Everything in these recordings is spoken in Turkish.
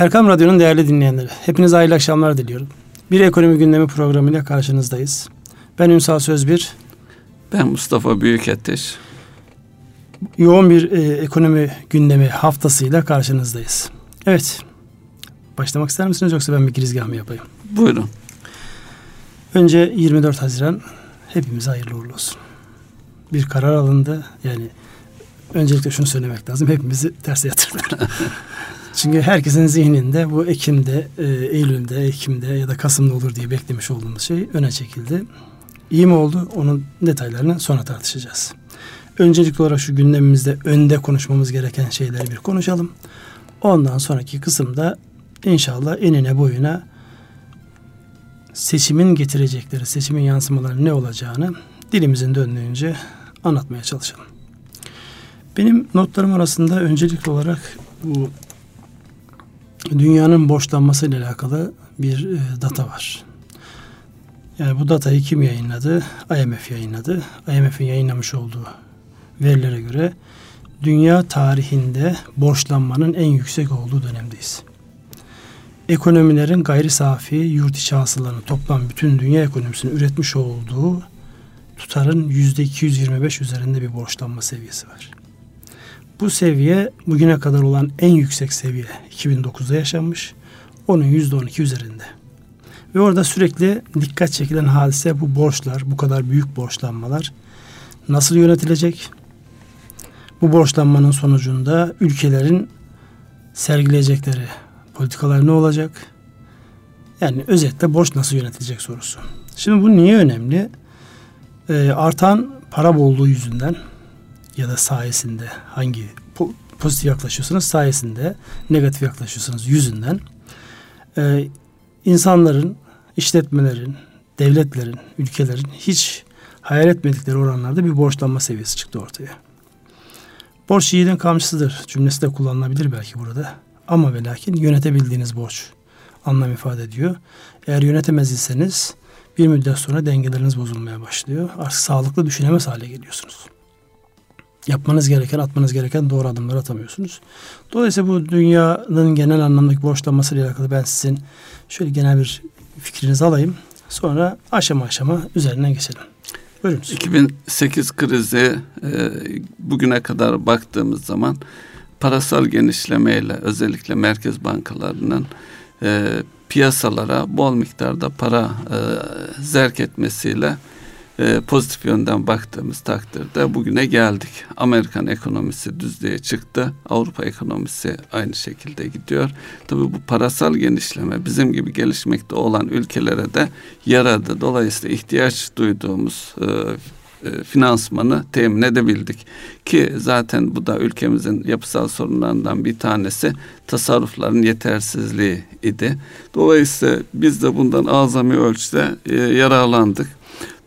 Erkam Radyo'nun değerli dinleyenleri, hepinize hayırlı akşamlar diliyorum. Bir ekonomi gündemi programıyla karşınızdayız. Ben Ünsal Sözbir. Ben Mustafa Büyükateş. Yoğun bir e, ekonomi gündemi haftasıyla karşınızdayız. Evet, başlamak ister misiniz yoksa ben bir girizgah mı yapayım? Buyurun. Önce 24 Haziran hepimize hayırlı uğurlu olsun. Bir karar alındı. Yani öncelikle şunu söylemek lazım. Hepimizi terse yatırdılar. Çünkü herkesin zihninde bu Ekim'de, e, Eylül'de, Ekim'de ya da Kasım'da olur diye beklemiş olduğumuz şey öne çekildi. İyi mi oldu? Onun detaylarını sonra tartışacağız. Öncelikli olarak şu gündemimizde önde konuşmamız gereken şeyleri bir konuşalım. Ondan sonraki kısımda inşallah enine boyuna seçimin getirecekleri, seçimin yansımaları ne olacağını dilimizin döndüğünce anlatmaya çalışalım. Benim notlarım arasında öncelikli olarak bu dünyanın borçlanması ile alakalı bir e, data var. Yani bu datayı kim yayınladı? IMF yayınladı. IMF'in yayınlamış olduğu verilere göre dünya tarihinde borçlanmanın en yüksek olduğu dönemdeyiz. Ekonomilerin gayri safi yurt içi hasılarını toplam bütün dünya ekonomisinin üretmiş olduğu tutarın yüzde 225 üzerinde bir borçlanma seviyesi var. Bu seviye bugüne kadar olan en yüksek seviye 2009'da yaşanmış. Onun %12 üzerinde. Ve orada sürekli dikkat çekilen hadise bu borçlar, bu kadar büyük borçlanmalar nasıl yönetilecek? Bu borçlanmanın sonucunda ülkelerin sergileyecekleri politikalar ne olacak? Yani özetle borç nasıl yönetilecek sorusu. Şimdi bu niye önemli? Ee, artan para bolluğu yüzünden ya da sayesinde hangi pozitif yaklaşıyorsanız sayesinde negatif yaklaşıyorsanız yüzünden e, insanların, işletmelerin, devletlerin, ülkelerin hiç hayal etmedikleri oranlarda bir borçlanma seviyesi çıktı ortaya. Borç yiğidin kamçısıdır cümlesi de kullanılabilir belki burada. Ama ve lakin yönetebildiğiniz borç anlam ifade ediyor. Eğer yönetemez iseniz bir müddet sonra dengeleriniz bozulmaya başlıyor. Artık sağlıklı düşünemez hale geliyorsunuz yapmanız gereken, atmanız gereken doğru adımları atamıyorsunuz. Dolayısıyla bu dünyanın genel anlamdaki borçlanması ile alakalı ben sizin şöyle genel bir fikrinizi alayım. Sonra aşama aşama üzerinden geçelim. Buyurunuz. 2008 krizi e, bugüne kadar baktığımız zaman parasal genişlemeyle özellikle merkez bankalarının e, piyasalara bol miktarda para e, zerk etmesiyle e, pozitif yönden baktığımız takdirde bugüne geldik. Amerikan ekonomisi düzlüğe çıktı. Avrupa ekonomisi aynı şekilde gidiyor. Tabii bu parasal genişleme bizim gibi gelişmekte olan ülkelere de yaradı. Dolayısıyla ihtiyaç duyduğumuz e, e, finansmanı temin edebildik. Ki zaten bu da ülkemizin yapısal sorunlarından bir tanesi tasarrufların yetersizliği idi. Dolayısıyla biz de bundan azami ölçüde e, yararlandık.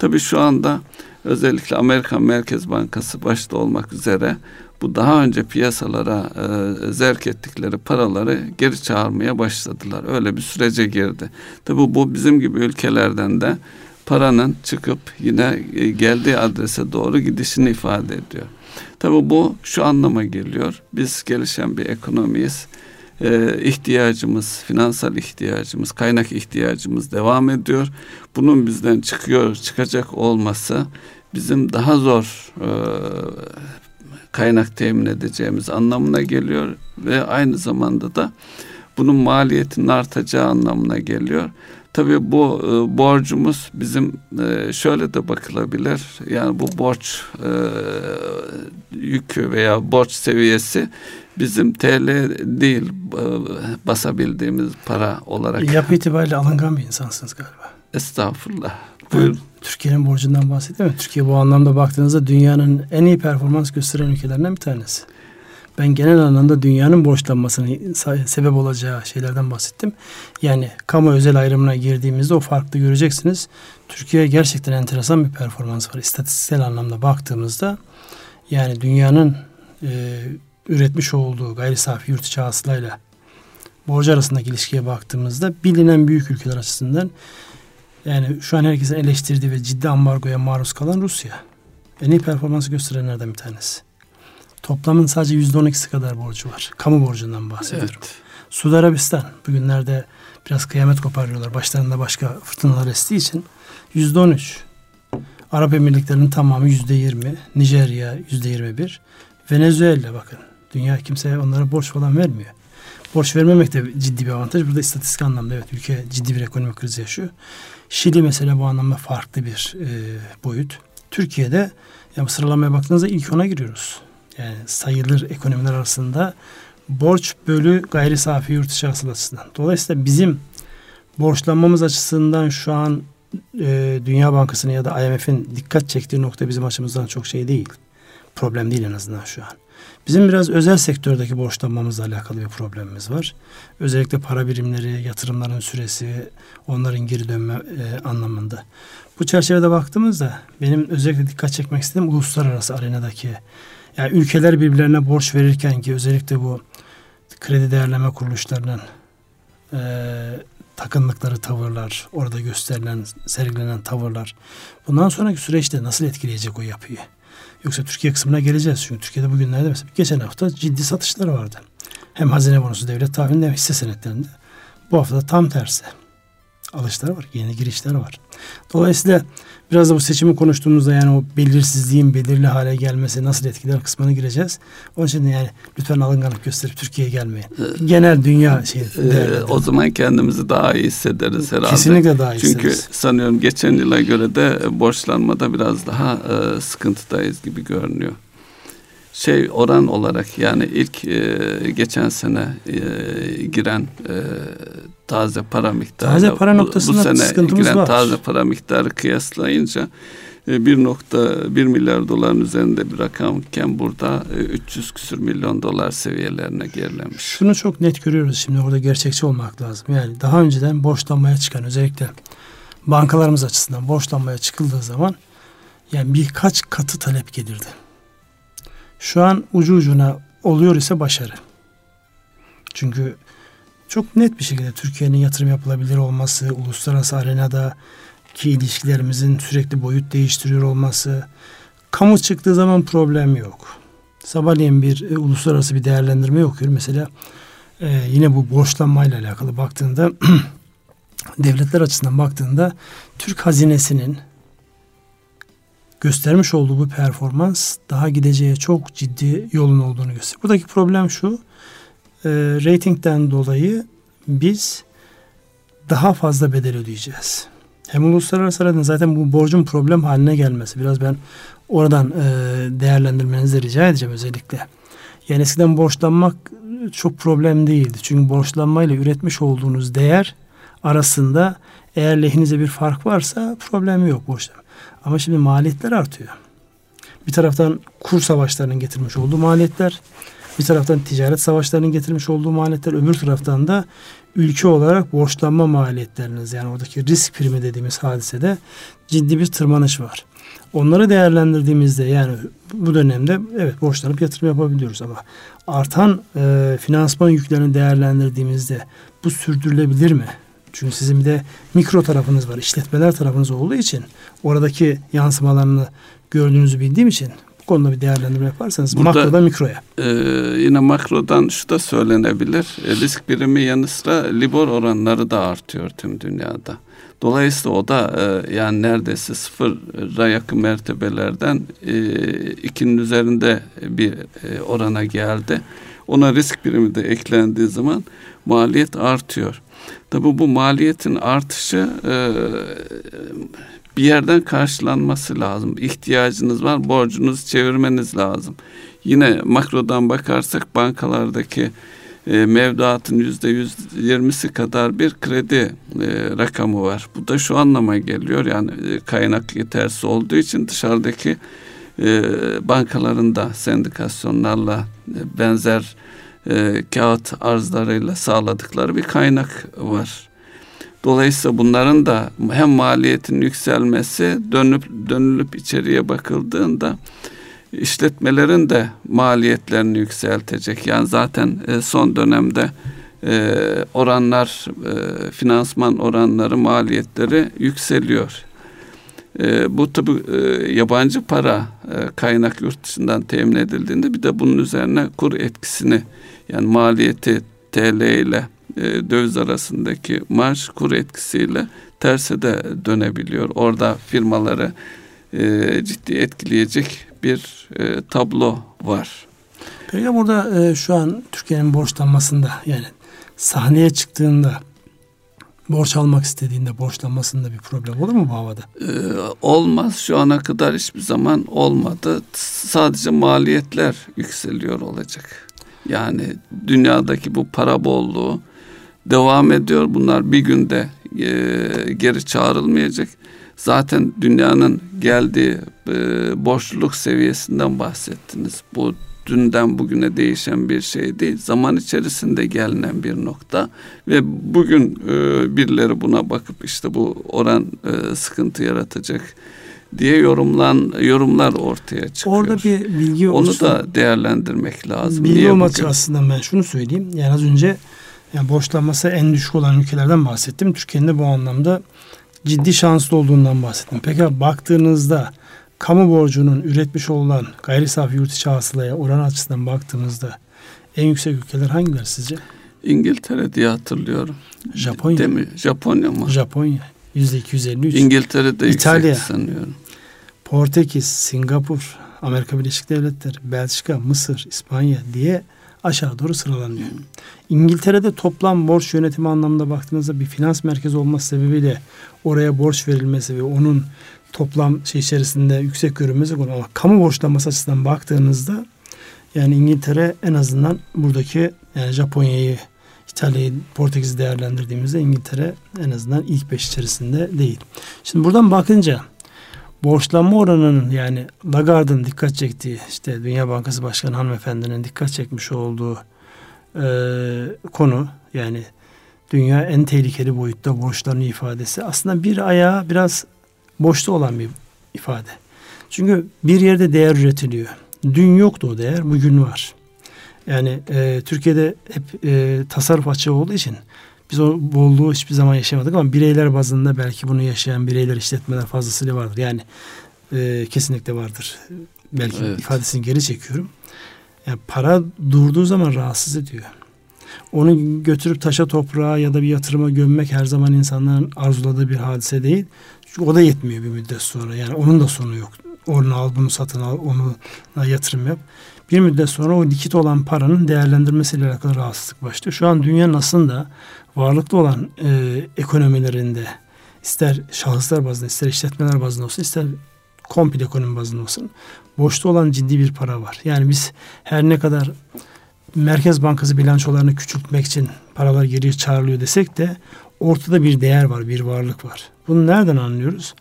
Tabii şu anda özellikle Amerikan Merkez Bankası başta olmak üzere bu daha önce piyasalara e, zerk ettikleri paraları geri çağırmaya başladılar. Öyle bir sürece girdi. Tabii bu bizim gibi ülkelerden de paranın çıkıp yine e, geldiği adrese doğru gidişini ifade ediyor. Tabii bu şu anlama geliyor. Biz gelişen bir ekonomiyiz e, ihtiyacımız, finansal ihtiyacımız, kaynak ihtiyacımız devam ediyor. Bunun bizden çıkıyor, çıkacak olması bizim daha zor e, kaynak temin edeceğimiz anlamına geliyor ve aynı zamanda da bunun maliyetinin artacağı anlamına geliyor. Tabii bu e, borcumuz bizim e, şöyle de bakılabilir. Yani bu borç e, yükü veya borç seviyesi bizim TL değil basabildiğimiz para olarak. Yapı itibariyle alıngan bir insansınız galiba. Estağfurullah. Buyurun. Türkiye'nin borcundan bahsediyor mu? Türkiye bu anlamda baktığınızda dünyanın en iyi performans gösteren ülkelerinden bir tanesi. Ben genel anlamda dünyanın borçlanmasına sebep olacağı şeylerden bahsettim. Yani kamu özel ayrımına girdiğimizde o farklı göreceksiniz. Türkiye gerçekten enteresan bir performans var. İstatistiksel anlamda baktığımızda yani dünyanın e, üretmiş olduğu gayri safi yurt içi hasılayla borcu arasındaki ilişkiye baktığımızda bilinen büyük ülkeler açısından yani şu an herkesin eleştirdiği ve ciddi ambargoya maruz kalan Rusya. En iyi performansı gösterenlerden bir tanesi. Toplamın sadece yüzde on ikisi kadar borcu var. Kamu borcundan bahsediyorum. Evet. Suudi Arabistan bugünlerde biraz kıyamet koparıyorlar. Başlarında başka fırtınalar estiği için yüzde on üç. Arap Emirlikleri'nin tamamı yüzde yirmi. Nijerya yüzde yirmi bir. Venezuela bakın. Dünya kimseye onlara borç falan vermiyor. Borç vermemek de ciddi bir avantaj. Burada istatistik anlamda evet ülke ciddi bir ekonomik kriz yaşıyor. Şili mesela bu anlamda farklı bir e, boyut. Türkiye'de yani sıralamaya baktığınızda ilk ona giriyoruz. Yani sayılır ekonomiler arasında borç bölü gayri safi yurt içi hasıl açısından. Dolayısıyla bizim borçlanmamız açısından şu an e, Dünya Bankası'nın ya da IMF'in dikkat çektiği nokta bizim açımızdan çok şey değil. Problem değil en azından şu an. Bizim biraz özel sektördeki borçlanmamızla alakalı bir problemimiz var. Özellikle para birimleri, yatırımların süresi, onların geri dönme e, anlamında. Bu çerçevede baktığımızda benim özellikle dikkat çekmek istediğim uluslararası arenadaki yani ülkeler birbirlerine borç verirken ki özellikle bu kredi değerleme kuruluşlarının e, takındıkları tavırlar, orada gösterilen, sergilenen tavırlar bundan sonraki süreçte nasıl etkileyecek o yapıyı? Yoksa Türkiye kısmına geleceğiz. Çünkü Türkiye'de bugünlerde mesela geçen hafta ciddi satışlar vardı. Hem hazine bonosu devlet tahvilinde hem hisse senetlerinde. Bu hafta tam tersi. Alışlar var, yeni girişler var. Dolayısıyla Biraz da bu seçimi konuştuğumuzda yani o belirsizliğin belirli hale gelmesi nasıl etkiler kısmına gireceğiz. Onun için yani lütfen alınganlık gösterip Türkiye'ye gelmeyin. Ee, Genel dünya şey. E, o zaman kendimizi daha iyi hissederiz herhalde. Kesinlikle daha iyi Çünkü hissederiz. sanıyorum geçen yıla göre de borçlanmada biraz daha e, sıkıntıdayız gibi görünüyor şey oran olarak yani ilk e, geçen sene e, giren e, taze para miktarı taze para noktasında bu, bu sene giren var. taze para miktarı kıyaslayınca e, 1.1 milyar doların üzerinde bir rakamken burada e, 300 küsür milyon dolar seviyelerine gerilemiş. Şunu çok net görüyoruz şimdi orada gerçekçi olmak lazım. Yani daha önceden borçlanmaya çıkan özellikle bankalarımız açısından borçlanmaya çıkıldığı zaman yani birkaç katı talep gelirdi. Şu an ucu ucuna oluyor ise başarı. Çünkü çok net bir şekilde Türkiye'nin yatırım yapılabilir olması, uluslararası arenada ki ilişkilerimizin sürekli boyut değiştiriyor olması, kamu çıktığı zaman problem yok. Sabahleyin bir e, uluslararası bir değerlendirme okuyorum. Mesela e, yine bu borçlanmayla alakalı baktığında devletler açısından baktığında Türk hazinesinin göstermiş olduğu bu performans daha gideceği çok ciddi yolun olduğunu gösteriyor. Buradaki problem şu. E, ratingden dolayı biz daha fazla bedel ödeyeceğiz. Hem uluslararası arenada zaten bu borcun problem haline gelmesi. Biraz ben oradan e, değerlendirmenizi rica edeceğim özellikle. Yani eskiden borçlanmak çok problem değildi. Çünkü borçlanmayla üretmiş olduğunuz değer arasında eğer lehinize bir fark varsa problem yok borçlanma. Ama şimdi maliyetler artıyor. Bir taraftan kur savaşlarının getirmiş olduğu maliyetler, bir taraftan ticaret savaşlarının getirmiş olduğu maliyetler, öbür taraftan da ülke olarak borçlanma maliyetleriniz yani oradaki risk primi dediğimiz hadisede ciddi bir tırmanış var. Onları değerlendirdiğimizde yani bu dönemde evet borçlanıp yatırım yapabiliyoruz ama artan e, finansman yüklerini değerlendirdiğimizde bu sürdürülebilir mi? Çünkü sizin bir de mikro tarafınız var, işletmeler tarafınız olduğu için oradaki yansımalarını gördüğünüzü bildiğim için bu konuda bir değerlendirme yaparsanız Burada, makrodan mikroya. E, yine makrodan şu da söylenebilir. E, risk birimi yanı sıra libor oranları da artıyor tüm dünyada. Dolayısıyla o da e, yani neredeyse sıfıra yakın mertebelerden e, ikinin üzerinde bir e, orana geldi. Ona risk birimi de eklendiği zaman maliyet artıyor. Tabi bu maliyetin artışı e, bir yerden karşılanması lazım. İhtiyacınız var, borcunuz çevirmeniz lazım. Yine makrodan bakarsak bankalardaki e, mevduatın yüzde yüz yirmisi kadar bir kredi e, rakamı var. Bu da şu anlama geliyor yani e, kaynak yetersiz olduğu için dışarıdaki e, bankaların da sendikasyonlarla benzer e, kağıt arzlarıyla sağladıkları bir kaynak var. Dolayısıyla bunların da hem maliyetin yükselmesi dönüp dönülüp içeriye bakıldığında işletmelerin de maliyetlerini yükseltecek. Yani zaten e, son dönemde e, oranlar finansman oranları maliyetleri yükseliyor. E, bu tabi e, yabancı para e, kaynak yurt dışından temin edildiğinde bir de bunun üzerine kur etkisini yani maliyeti TL ile e, döviz arasındaki marş kur etkisiyle terse de dönebiliyor. Orada firmaları e, ciddi etkileyecek bir e, tablo var. Peki burada e, şu an Türkiye'nin borçlanmasında yani sahneye çıktığında borç almak istediğinde borçlanmasında bir problem olur mu bu havada? Ee, olmaz. Şu ana kadar hiçbir zaman olmadı. Sadece maliyetler yükseliyor olacak. Yani dünyadaki bu para bolluğu devam ediyor. Bunlar bir günde e, geri çağrılmayacak. Zaten dünyanın geldiği e, borçluluk seviyesinden bahsettiniz. Bu dünden bugüne değişen bir şey değil. Zaman içerisinde gelinen bir nokta ve bugün e, birileri buna bakıp işte bu oran e, sıkıntı yaratacak diye yorumlan yorumlar ortaya çıkıyor. Orada bir bilgi Onu olsun. da değerlendirmek lazım. Bilgi Niye olması bugün? açısından ben şunu söyleyeyim. Yani az önce yani borçlanması en düşük olan ülkelerden bahsettim. Türkiye'nin de bu anlamda ciddi şanslı olduğundan bahsettim. Peki baktığınızda kamu borcunun üretmiş olan gayri safi yurt içi hasılaya oran açısından baktığımızda en yüksek ülkeler hangileri sizce? İngiltere diye hatırlıyorum. Japonya. Değil mi? Japonya mı? Japonya yüzde 253. İngiltere'de İtalya. yüksek sanıyorum. Portekiz, Singapur, Amerika Birleşik Devletleri, Belçika, Mısır, İspanya diye aşağı doğru sıralanıyor. İngiltere'de toplam borç yönetimi anlamında baktığınızda bir finans merkezi olması sebebiyle oraya borç verilmesi ve onun toplam şey içerisinde yüksek görünmesi konu ama kamu borçlanması açısından baktığınızda yani İngiltere en azından buradaki yani Japonya'yı, İtalya'yı, Portekiz'i değerlendirdiğimizde İngiltere en azından ilk beş içerisinde değil. Şimdi buradan bakınca borçlanma oranının yani Lagarde'ın dikkat çektiği işte Dünya Bankası Başkanı hanımefendinin dikkat çekmiş olduğu e, konu yani dünya en tehlikeli boyutta borçlanma ifadesi aslında bir ayağı biraz boşta olan bir ifade. Çünkü bir yerde değer üretiliyor. Dün yoktu o değer, bugün var. Yani e, Türkiye'de hep e, tasarruf açığı olduğu için biz o bolluğu hiçbir zaman yaşamadık ama bireyler bazında belki bunu yaşayan bireyler işletmeler fazlasıyla vardır. Yani e, kesinlikle vardır. Belki Evet. ifadesini geri çekiyorum. Yani para durduğu zaman rahatsız ediyor. Onu götürüp taşa toprağa ya da bir yatırıma gömmek her zaman insanların arzuladığı bir hadise değil. Çünkü o da yetmiyor bir müddet sonra. Yani onun da sonu yok. Onu al, bunu satın al, onu yatırım yap. Bir müddet sonra o likit olan paranın değerlendirmesiyle alakalı rahatsızlık başlıyor. Şu an dünyanın aslında varlıklı olan e, ekonomilerinde ister şahıslar bazında ister işletmeler bazında olsun ister komple ekonomi bazında olsun boşta olan ciddi bir para var. Yani biz her ne kadar Merkez Bankası bilançolarını küçültmek için paralar geriye çağrılıyor desek de ortada bir değer var, bir varlık var. Bunu nereden anlıyoruz?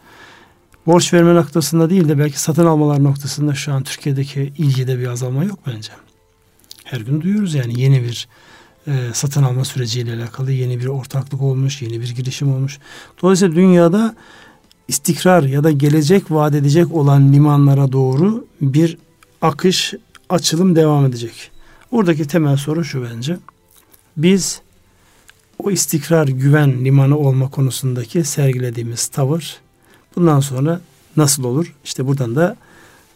Borç verme noktasında değil de belki satın almalar noktasında şu an Türkiye'deki ilgide bir azalma yok bence. Her gün duyuyoruz yani yeni bir e, satın alma süreciyle alakalı yeni bir ortaklık olmuş, yeni bir girişim olmuş. Dolayısıyla dünyada istikrar ya da gelecek vaat edecek olan limanlara doğru bir akış, açılım devam edecek. Oradaki temel sorun şu bence. Biz o istikrar, güven limanı olma konusundaki sergilediğimiz tavır bundan sonra nasıl olur? İşte buradan da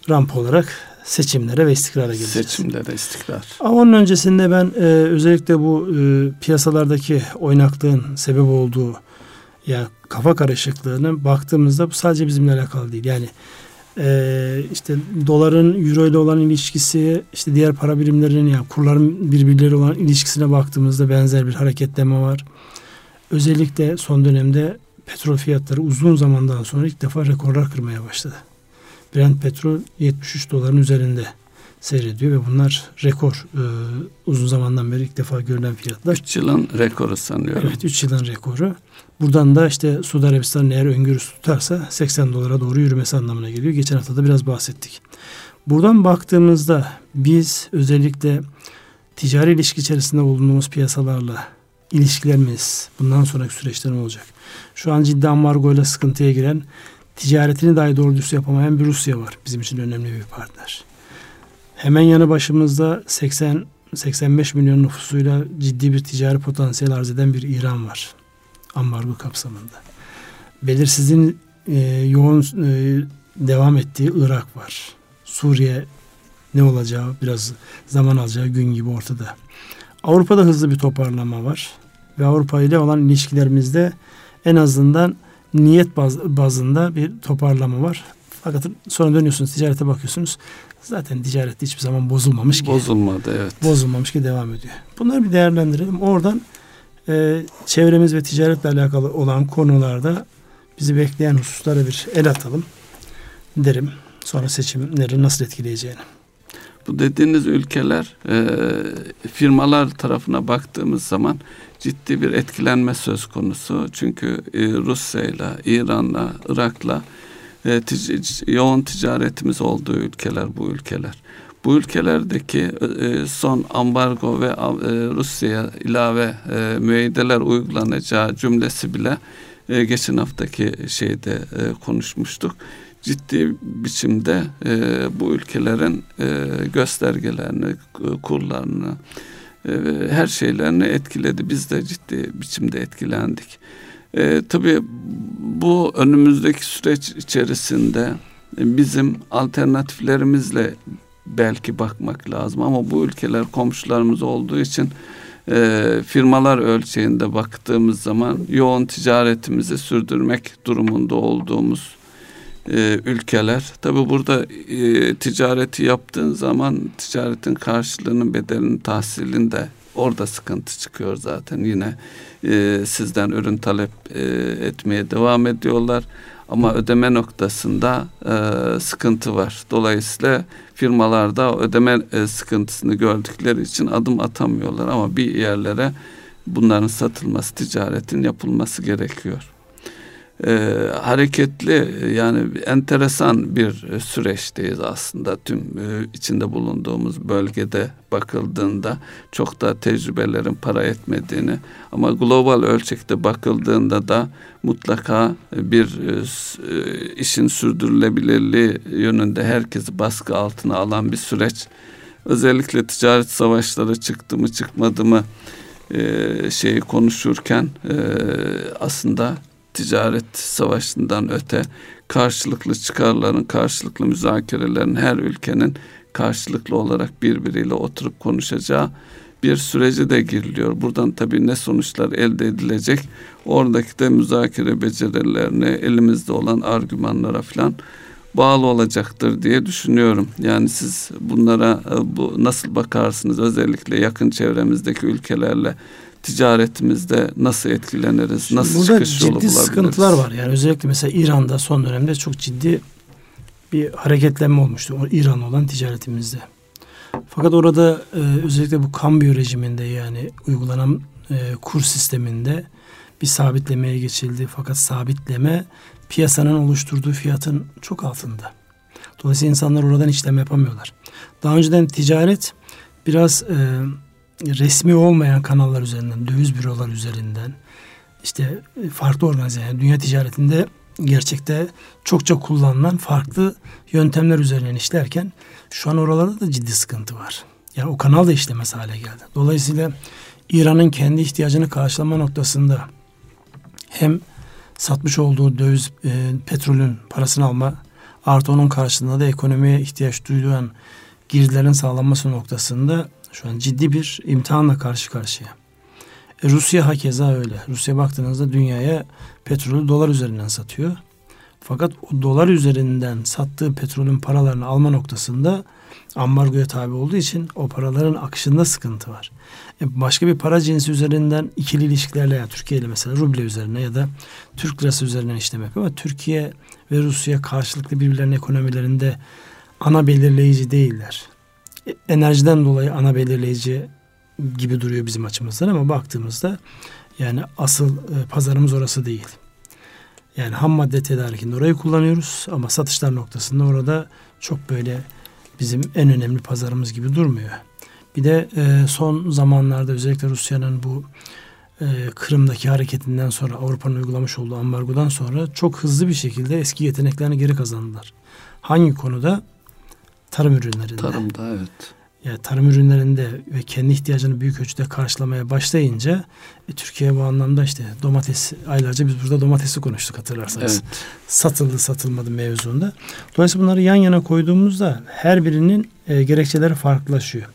ramp olarak seçimlere ve istikrara geleceğiz. Seçimlere istikrar. Ama onun öncesinde ben e, özellikle bu e, piyasalardaki oynaklığın sebep olduğu yani kafa karışıklığına baktığımızda bu sadece bizimle alakalı değil. Yani e, işte doların euro ile olan ilişkisi, işte diğer para birimlerinin yani kurların birbirleri olan ilişkisine baktığımızda benzer bir hareketleme var. Özellikle son dönemde petrol fiyatları uzun zamandan sonra ilk defa rekorlar kırmaya başladı. Brent petrol 73 doların üzerinde seyrediyor ve bunlar rekor e, uzun zamandan beri ilk defa görülen fiyatlar. 3 yılın rekoru sanıyorum. Evet 3 yılın rekoru. Buradan da işte Suudi Arabistan eğer öngörüsü tutarsa 80 dolara doğru yürümesi anlamına geliyor. Geçen hafta da biraz bahsettik. Buradan baktığımızda biz özellikle ticari ilişki içerisinde bulunduğumuz piyasalarla ilişkilerimiz bundan sonraki süreçte ne olacak? Şu an ciddi ambargoyla sıkıntıya giren ticaretini dahi doğru düz yapamayan bir Rusya var. Bizim için önemli bir partner. Hemen yanı başımızda 80 85 milyon nüfusuyla ciddi bir ticari potansiyel arz eden bir İran var. Ambargo kapsamında. Belirsizliğin e, yoğun e, devam ettiği Irak var. Suriye ne olacağı biraz zaman alacağı gün gibi ortada. Avrupa'da hızlı bir toparlama var. Ve Avrupa ile olan ilişkilerimizde en azından niyet baz, bazında bir toparlama var. Fakat sonra dönüyorsunuz ticarete bakıyorsunuz. Zaten ticaret hiçbir zaman bozulmamış ki. Bozulmadı evet. Bozulmamış ki devam ediyor. Bunları bir değerlendirelim. Oradan e, çevremiz ve ticaretle alakalı olan konularda bizi bekleyen hususlara bir el atalım derim. Sonra seçimleri nasıl etkileyeceğini. Bu dediğiniz ülkeler e, firmalar tarafına baktığımız zaman ciddi bir etkilenme söz konusu. Çünkü e, Rusya ile, İran'la, Irak'la e, tic- yoğun ticaretimiz olduğu ülkeler bu ülkeler. Bu ülkelerdeki e, son ambargo ve e, Rusya'ya ilave e, müeyyideler uygulanacağı cümlesi bile e, geçen haftaki şeyde e, konuşmuştuk. Ciddi biçimde e, bu ülkelerin e, göstergelerini, kurlarını, e, her şeylerini etkiledi. Biz de ciddi biçimde etkilendik. E, tabii bu önümüzdeki süreç içerisinde bizim alternatiflerimizle belki bakmak lazım ama bu ülkeler komşularımız olduğu için e, firmalar ölçeğinde baktığımız zaman yoğun ticaretimizi sürdürmek durumunda olduğumuz e, ülkeler. Tabi burada e, ticareti yaptığın zaman ticaretin karşılığının bedelinin tahsilinde orada sıkıntı çıkıyor zaten. Yine e, sizden ürün talep e, etmeye devam ediyorlar. Ama ödeme noktasında e, sıkıntı var. Dolayısıyla firmalarda ödeme e, sıkıntısını gördükleri için adım atamıyorlar. Ama bir yerlere bunların satılması, ticaretin yapılması gerekiyor e, hareketli yani enteresan bir süreçteyiz aslında tüm e, içinde bulunduğumuz bölgede bakıldığında çok da tecrübelerin para etmediğini ama global ölçekte bakıldığında da mutlaka bir e, e, işin sürdürülebilirliği yönünde herkesi baskı altına alan bir süreç. Özellikle ticaret savaşları çıktı mı çıkmadı mı e, şeyi konuşurken e, aslında ticaret savaşından öte karşılıklı çıkarların, karşılıklı müzakerelerin her ülkenin karşılıklı olarak birbiriyle oturup konuşacağı bir süreci de giriliyor. Buradan tabii ne sonuçlar elde edilecek? Oradaki de müzakere becerilerine, elimizde olan argümanlara falan bağlı olacaktır diye düşünüyorum. Yani siz bunlara e, bu nasıl bakarsınız? Özellikle yakın çevremizdeki ülkelerle ticaretimizde nasıl etkileniriz? Şimdi nasıl burada çıkış yolu ciddi sıkıntılar var. Yani özellikle mesela İran'da son dönemde çok ciddi bir hareketlenme olmuştu. İran olan ticaretimizde. Fakat orada e, özellikle bu kambiyo rejiminde yani uygulanan e, kur sisteminde bir sabitlemeye geçildi. Fakat sabitleme piyasanın oluşturduğu fiyatın çok altında. Dolayısıyla insanlar oradan işlem yapamıyorlar. Daha önceden ticaret biraz e, resmi olmayan kanallar üzerinden, döviz bürolar üzerinden işte farklı organize yani dünya ticaretinde gerçekte çokça kullanılan farklı yöntemler üzerinden işlerken şu an oralarda da ciddi sıkıntı var. Yani o kanal da işlemez hale geldi. Dolayısıyla İran'ın kendi ihtiyacını karşılama noktasında hem satmış olduğu döviz e, petrolün parasını alma artı onun karşılığında da ekonomiye ihtiyaç duyulan girdilerin sağlanması noktasında şu an ciddi bir imtihanla karşı karşıya. E, Rusya hakeza öyle. Rusya baktığınızda dünyaya petrolü dolar üzerinden satıyor. Fakat o dolar üzerinden sattığı petrolün paralarını alma noktasında ambargoya tabi olduğu için o paraların akışında sıkıntı var. E başka bir para cinsi üzerinden ikili ilişkilerle yani Türkiye ile mesela ruble üzerine ya da Türk lirası üzerinden işlem yapıyor ama Türkiye ve Rusya karşılıklı birbirlerinin ekonomilerinde ana belirleyici değiller enerjiden dolayı ana belirleyici gibi duruyor bizim açımızdan ama baktığımızda yani asıl e, pazarımız orası değil. Yani ham madde tedarikinde orayı kullanıyoruz ama satışlar noktasında orada çok böyle bizim en önemli pazarımız gibi durmuyor. Bir de e, son zamanlarda özellikle Rusya'nın bu e, Kırım'daki hareketinden sonra Avrupa'nın uygulamış olduğu ambargodan sonra çok hızlı bir şekilde eski yeteneklerini geri kazandılar. Hangi konuda? Tarım ürünlerinde. Tarımda evet. Yani tarım ürünlerinde ve kendi ihtiyacını büyük ölçüde karşılamaya başlayınca e, Türkiye bu anlamda işte domates aylarca biz burada domatesi konuştuk hatırlarsanız. Evet. Satıldı satılmadı mevzunda. Dolayısıyla bunları yan yana koyduğumuzda her birinin e, gerekçeleri farklılaşıyor.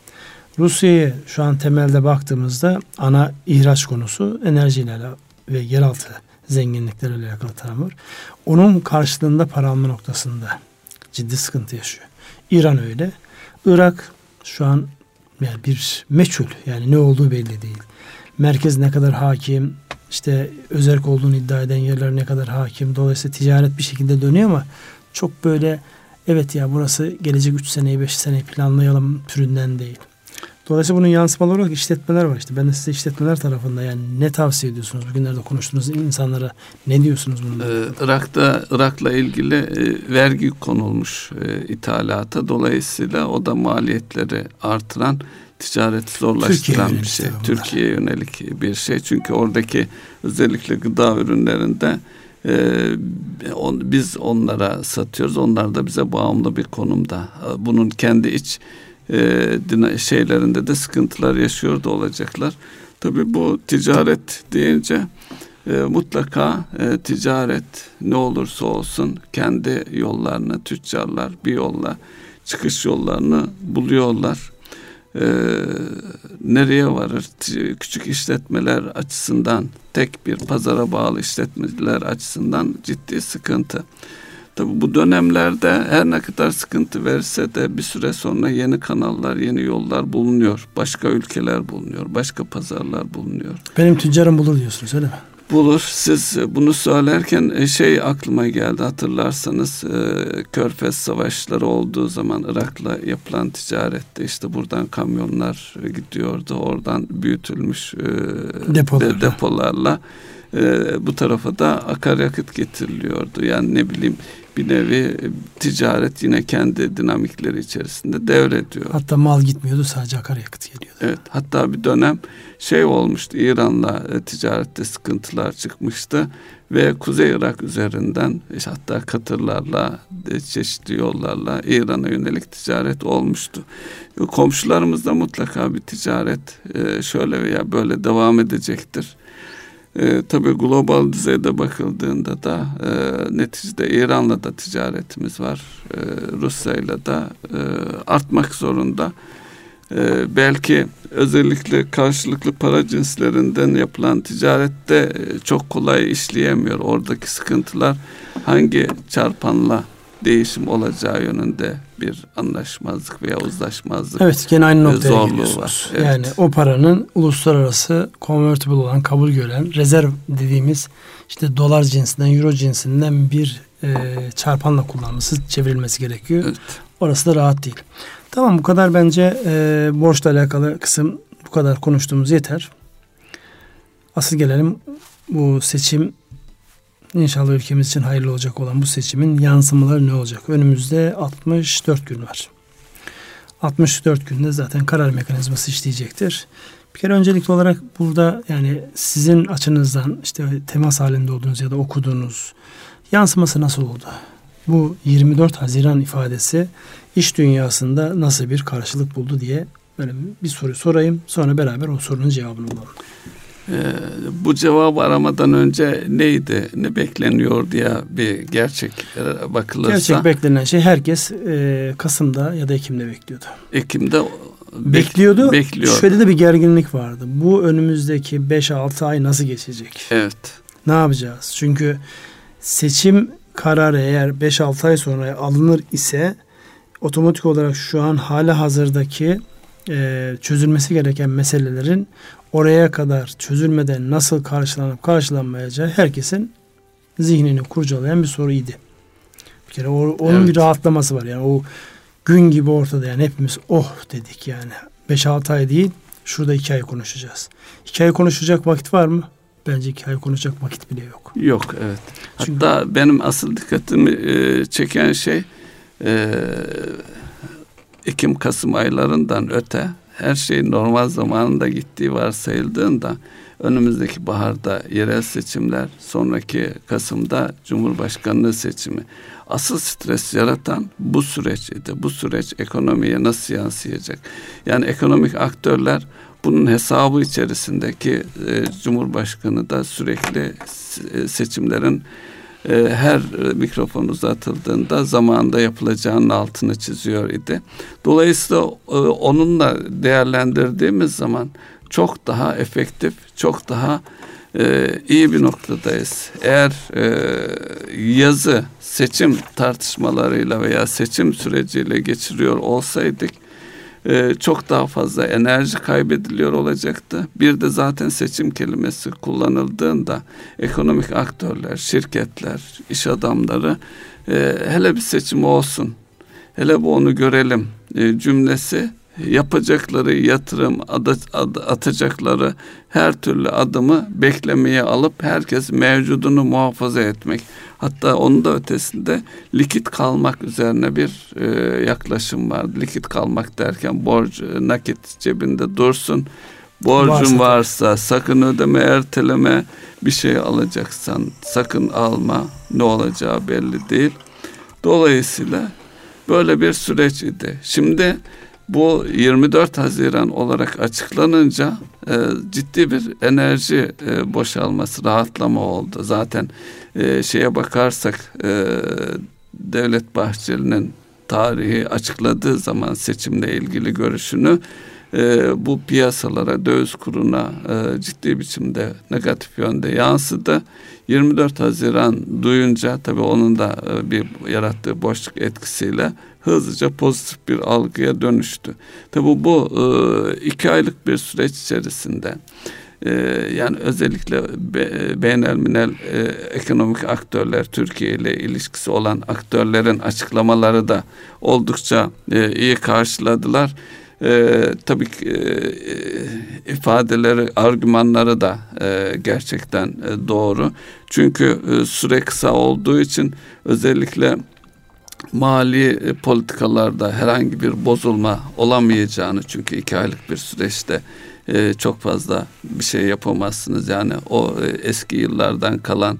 Rusya'yı şu an temelde baktığımızda ana ihraç konusu enerjiyle ve yeraltı zenginlikleriyle alakalı tarım var. Onun karşılığında para alma noktasında ciddi sıkıntı yaşıyor. İran öyle. Irak şu an yani bir meçhul yani ne olduğu belli değil. Merkez ne kadar hakim, işte özerk olduğunu iddia eden yerler ne kadar hakim. Dolayısıyla ticaret bir şekilde dönüyor ama çok böyle evet ya burası gelecek 3 seneyi 5 seneyi planlayalım türünden değil. Dolayısıyla bunun yansımaları olarak işletmeler var işte. Ben de size işletmeler tarafında yani ne tavsiye ediyorsunuz? Bugünlerde konuştuğunuz insanlara ne diyorsunuz bundan? Ee, Irak'ta Irak'la ilgili e, vergi konulmuş e, ithalata. Dolayısıyla o da maliyetleri artıran ticareti zorlaştıran Türkiye bir şey. Türkiye'ye yönelik bir şey. Çünkü oradaki özellikle gıda ürünlerinde e, on, biz onlara satıyoruz. Onlar da bize bağımlı bir konumda. Bunun kendi iç e, şeylerinde de sıkıntılar yaşıyor da olacaklar. Tabii bu ticaret deyince e, mutlaka e, ticaret ne olursa olsun kendi yollarını tüccarlar bir yolla çıkış yollarını buluyorlar. E, nereye varır? Küçük işletmeler açısından tek bir pazara bağlı işletmeler açısından ciddi sıkıntı. Tabi bu dönemlerde her ne kadar sıkıntı verse de bir süre sonra yeni kanallar, yeni yollar bulunuyor. Başka ülkeler bulunuyor, başka pazarlar bulunuyor. Benim tüccarım bulur diyorsunuz öyle mi? Bulur. Siz bunu söylerken e, şey aklıma geldi hatırlarsanız e, Körfez savaşları olduğu zaman Irak'la yapılan ticarette işte buradan kamyonlar gidiyordu. Oradan büyütülmüş e, depolarla. depolarla bu tarafa da akaryakıt getiriliyordu. Yani ne bileyim bir nevi e, ticaret yine kendi dinamikleri içerisinde devrediyor. Hatta mal gitmiyordu sadece akaryakıt geliyordu. Evet hatta bir dönem şey olmuştu İran'la e, ticarette sıkıntılar çıkmıştı ve Kuzey Irak üzerinden işte hatta katırlarla e, çeşitli yollarla İran'a yönelik ticaret olmuştu. Komşularımızda mutlaka bir ticaret şöyle veya böyle devam edecektir. E, tabii global düzeyde bakıldığında da e, neticede İran'la da ticaretimiz var. E, Rusya'yla da e, artmak zorunda. E, belki özellikle karşılıklı para cinslerinden yapılan ticarette e, çok kolay işleyemiyor. Oradaki sıkıntılar hangi çarpanla değişim olacağı yönünde bir anlaşmazlık veya uzlaşmazlık Evet gene aynı noktaya geliyorsunuz. Evet. Yani o paranın uluslararası convertible olan kabul gören rezerv dediğimiz işte dolar cinsinden euro cinsinden bir e, çarpanla kullanılması çevrilmesi gerekiyor. Evet. Orası da rahat değil. Tamam bu kadar bence e, borçla alakalı kısım bu kadar konuştuğumuz yeter. Asıl gelelim bu seçim İnşallah ülkemiz için hayırlı olacak olan bu seçimin yansımaları ne olacak? Önümüzde 64 gün var. 64 günde zaten karar mekanizması işleyecektir. Bir kere öncelikli olarak burada yani sizin açınızdan işte temas halinde olduğunuz ya da okuduğunuz yansıması nasıl oldu? Bu 24 Haziran ifadesi iş dünyasında nasıl bir karşılık buldu diye böyle bir soru sorayım. Sonra beraber o sorunun cevabını bulalım. Ee, bu cevabı aramadan önce neydi, ne bekleniyor diye bir gerçek bakılırsa. Gerçek beklenen şey herkes e, Kasım'da ya da Ekim'de bekliyordu. Ekim'de bekliyordu. bekliyordu. Şöyle de bir gerginlik vardı. Bu önümüzdeki 5-6 ay nasıl geçecek? Evet. Ne yapacağız? Çünkü seçim kararı eğer 5-6 ay sonra alınır ise otomatik olarak şu an hala hazırdaki e, çözülmesi gereken meselelerin oraya kadar çözülmeden nasıl karşılanıp karşılanmayacağı herkesin zihnini kurcalayan bir soruydu. Bir kere o, onun evet. bir rahatlaması var. Yani o gün gibi ortada yani hepimiz oh dedik yani. 5-6 ay değil şurada 2 ay konuşacağız. 2 ay konuşacak vakit var mı? Bence 2 ay konuşacak vakit bile yok. Yok evet. Çünkü... Hatta benim asıl dikkatimi e, çeken şey e, Ekim-Kasım aylarından öte her şey normal zamanında gittiği varsayıldığında önümüzdeki baharda yerel seçimler, sonraki Kasım'da Cumhurbaşkanlığı seçimi. Asıl stres yaratan bu süreç idi. Bu süreç ekonomiye nasıl yansıyacak? Yani ekonomik aktörler bunun hesabı içerisindeki e, Cumhurbaşkanı da sürekli seçimlerin e, her mikrofon uzatıldığında zamanında yapılacağının altını çiziyor idi. Dolayısıyla e, onunla değerlendirdiğimiz zaman çok daha efektif, çok daha e, iyi bir noktadayız. Eğer e, yazı seçim tartışmalarıyla veya seçim süreciyle geçiriyor olsaydık e, çok daha fazla enerji kaybediliyor olacaktı. Bir de zaten seçim kelimesi kullanıldığında ekonomik aktörler, şirketler, iş adamları e, hele bir seçim olsun, hele bu onu görelim e, cümlesi yapacakları yatırım, atacakları her türlü adımı beklemeye alıp herkes mevcudunu muhafaza etmek. Hatta onun da ötesinde likit kalmak üzerine bir e, yaklaşım var. Likit kalmak derken borç e, nakit cebinde dursun. Borcun varsa, varsa sakın ödeme, erteleme. Bir şey alacaksan sakın alma. Ne olacağı belli değil. Dolayısıyla böyle bir süreç idi. Şimdi bu 24 Haziran olarak açıklanınca e, ciddi bir enerji e, boşalması, rahatlama oldu. Zaten e, şeye bakarsak e, Devlet Bahçeli'nin tarihi açıkladığı zaman seçimle ilgili görüşünü e, bu piyasalara, döviz kuruna e, ciddi biçimde negatif yönde yansıdı. 24 Haziran duyunca tabii onun da e, bir yarattığı boşluk etkisiyle hızlıca pozitif bir algıya dönüştü. Tabi bu e, iki aylık bir süreç içerisinde e, yani özellikle beynel minel ekonomik aktörler Türkiye ile ilişkisi olan aktörlerin açıklamaları da oldukça iyi karşıladılar. E, tabii ki e, ifadeleri, argümanları da e, gerçekten e, doğru. Çünkü e, süre kısa olduğu için özellikle mali e, politikalarda herhangi bir bozulma olamayacağını çünkü iki aylık bir süreçte e, çok fazla bir şey yapamazsınız. Yani o e, eski yıllardan kalan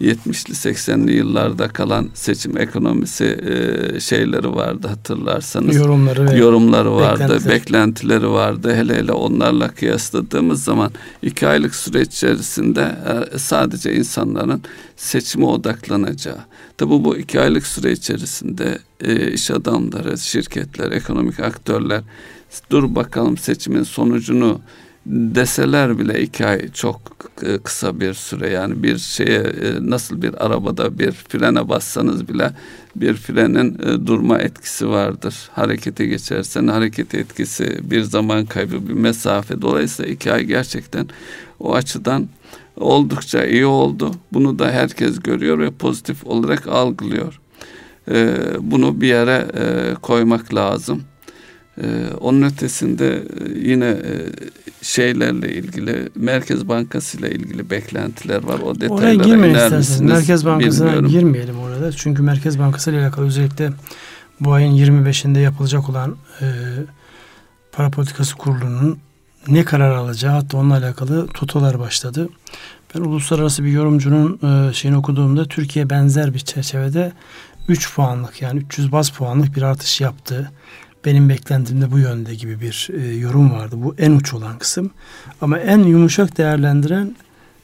70'li 80'li yıllarda kalan seçim ekonomisi e, şeyleri vardı hatırlarsanız. Yorumları yorumları vardı, beklentileri. beklentileri vardı. Hele hele onlarla kıyasladığımız zaman iki aylık süreç içerisinde e, sadece insanların seçime odaklanacağı. Tabi bu iki aylık süre içerisinde e, iş adamları, şirketler, ekonomik aktörler dur bakalım seçimin sonucunu deseler bile iki ay çok e, kısa bir süre yani bir şeye e, nasıl bir arabada bir frene bassanız bile bir frenin e, durma etkisi vardır. Harekete geçersen hareket etkisi bir zaman kaybı bir mesafe dolayısıyla iki ay gerçekten o açıdan oldukça iyi oldu. Bunu da herkes görüyor ve pozitif olarak algılıyor. Bunu bir yere koymak lazım. Onun ötesinde yine şeylerle ilgili Merkez Bankası ile ilgili beklentiler var. O detaylara Oraya girmeyin isterseniz. Merkez Bankası'na bilmiyorum. girmeyelim orada. Çünkü Merkez Bankası ile alakalı özellikle bu ayın 25'inde yapılacak olan e, para politikası kurulunun ne karar alacağı hatta onunla alakalı totolar başladı. Ben uluslararası bir yorumcunun e, şeyini okuduğumda Türkiye benzer bir çerçevede 3 puanlık yani 300 baz puanlık bir artış yaptı benim beklentimde bu yönde gibi bir e, yorum vardı. Bu en uç olan kısım. Ama en yumuşak değerlendiren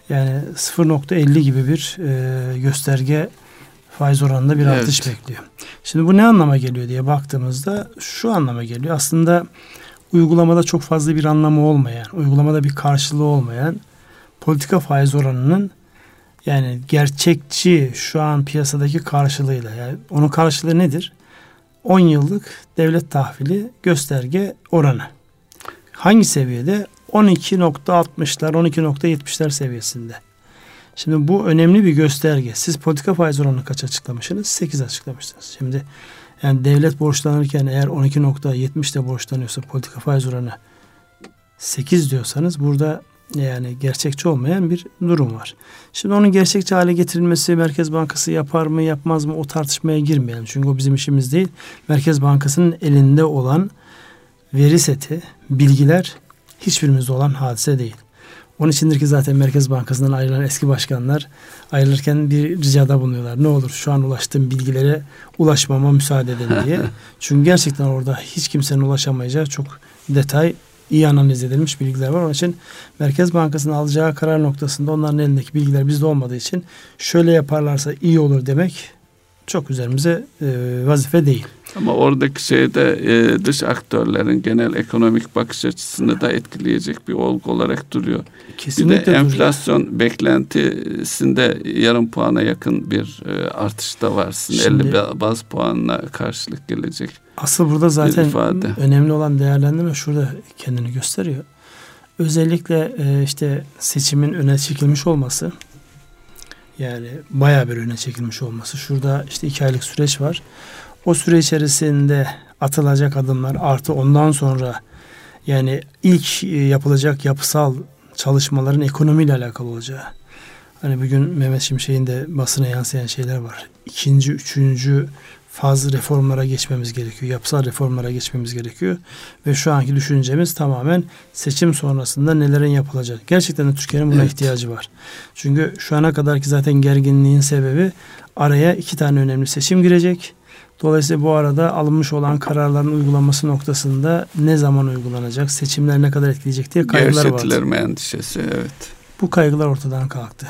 yani 0.50 gibi bir e, gösterge faiz oranında bir evet. artış bekliyor. Şimdi bu ne anlama geliyor diye baktığımızda şu anlama geliyor. Aslında uygulamada çok fazla bir anlamı olmayan, uygulamada bir karşılığı olmayan politika faiz oranının yani gerçekçi şu an piyasadaki karşılığıyla yani onun karşılığı nedir? 10 yıllık devlet tahvili gösterge oranı. Hangi seviyede? 12.60'lar, 12.70'ler seviyesinde. Şimdi bu önemli bir gösterge. Siz politika faiz oranını kaç açıklamışsınız? 8 açıklamışsınız. Şimdi yani devlet borçlanırken eğer 12.70'de borçlanıyorsa politika faiz oranı 8 diyorsanız burada yani gerçekçi olmayan bir durum var. Şimdi onun gerçekçi hale getirilmesi Merkez Bankası yapar mı yapmaz mı o tartışmaya girmeyelim. Çünkü o bizim işimiz değil. Merkez Bankası'nın elinde olan veri seti, bilgiler hiçbirimizde olan hadise değil. Onun içindir ki zaten Merkez Bankası'ndan ayrılan eski başkanlar ayrılırken bir ricada bulunuyorlar. Ne olur şu an ulaştığım bilgilere ulaşmama müsaade edin diye. Çünkü gerçekten orada hiç kimsenin ulaşamayacağı çok detay iyi analiz edilmiş bilgiler var. Onun için Merkez Bankası'nın alacağı karar noktasında onların elindeki bilgiler bizde olmadığı için şöyle yaparlarsa iyi olur demek çok üzerimize e, vazife değil. Ama oradaki şeyde e, dış aktörlerin genel ekonomik bakış açısını da etkileyecek bir olgu olarak duruyor. Kesinlikle bir de enflasyon duruyor. beklentisinde yarım puana yakın bir e, artış da var. Şimdi, 50 baz puanına karşılık gelecek. Asıl burada zaten ifade. önemli olan değerlendirme şurada kendini gösteriyor. Özellikle e, işte seçimin öne çekilmiş olması yani bayağı bir öne çekilmiş olması. Şurada işte iki aylık süreç var. O süre içerisinde atılacak adımlar artı ondan sonra yani ilk e, yapılacak yapısal çalışmaların ekonomiyle alakalı olacağı. Hani bugün Mehmet Şimşek'in de basına yansıyan şeyler var. İkinci, üçüncü faz reformlara geçmemiz gerekiyor. Yapısal reformlara geçmemiz gerekiyor. Ve şu anki düşüncemiz tamamen seçim sonrasında nelerin yapılacak. Gerçekten de Türkiye'nin buna evet. ihtiyacı var. Çünkü şu ana kadarki zaten gerginliğin sebebi araya iki tane önemli seçim girecek. Dolayısıyla bu arada alınmış olan kararların uygulanması noktasında ne zaman uygulanacak, seçimler ne kadar etkileyecek diye kaygılar var. Gevşetilirme endişesi, evet. Bu kaygılar ortadan kalktı.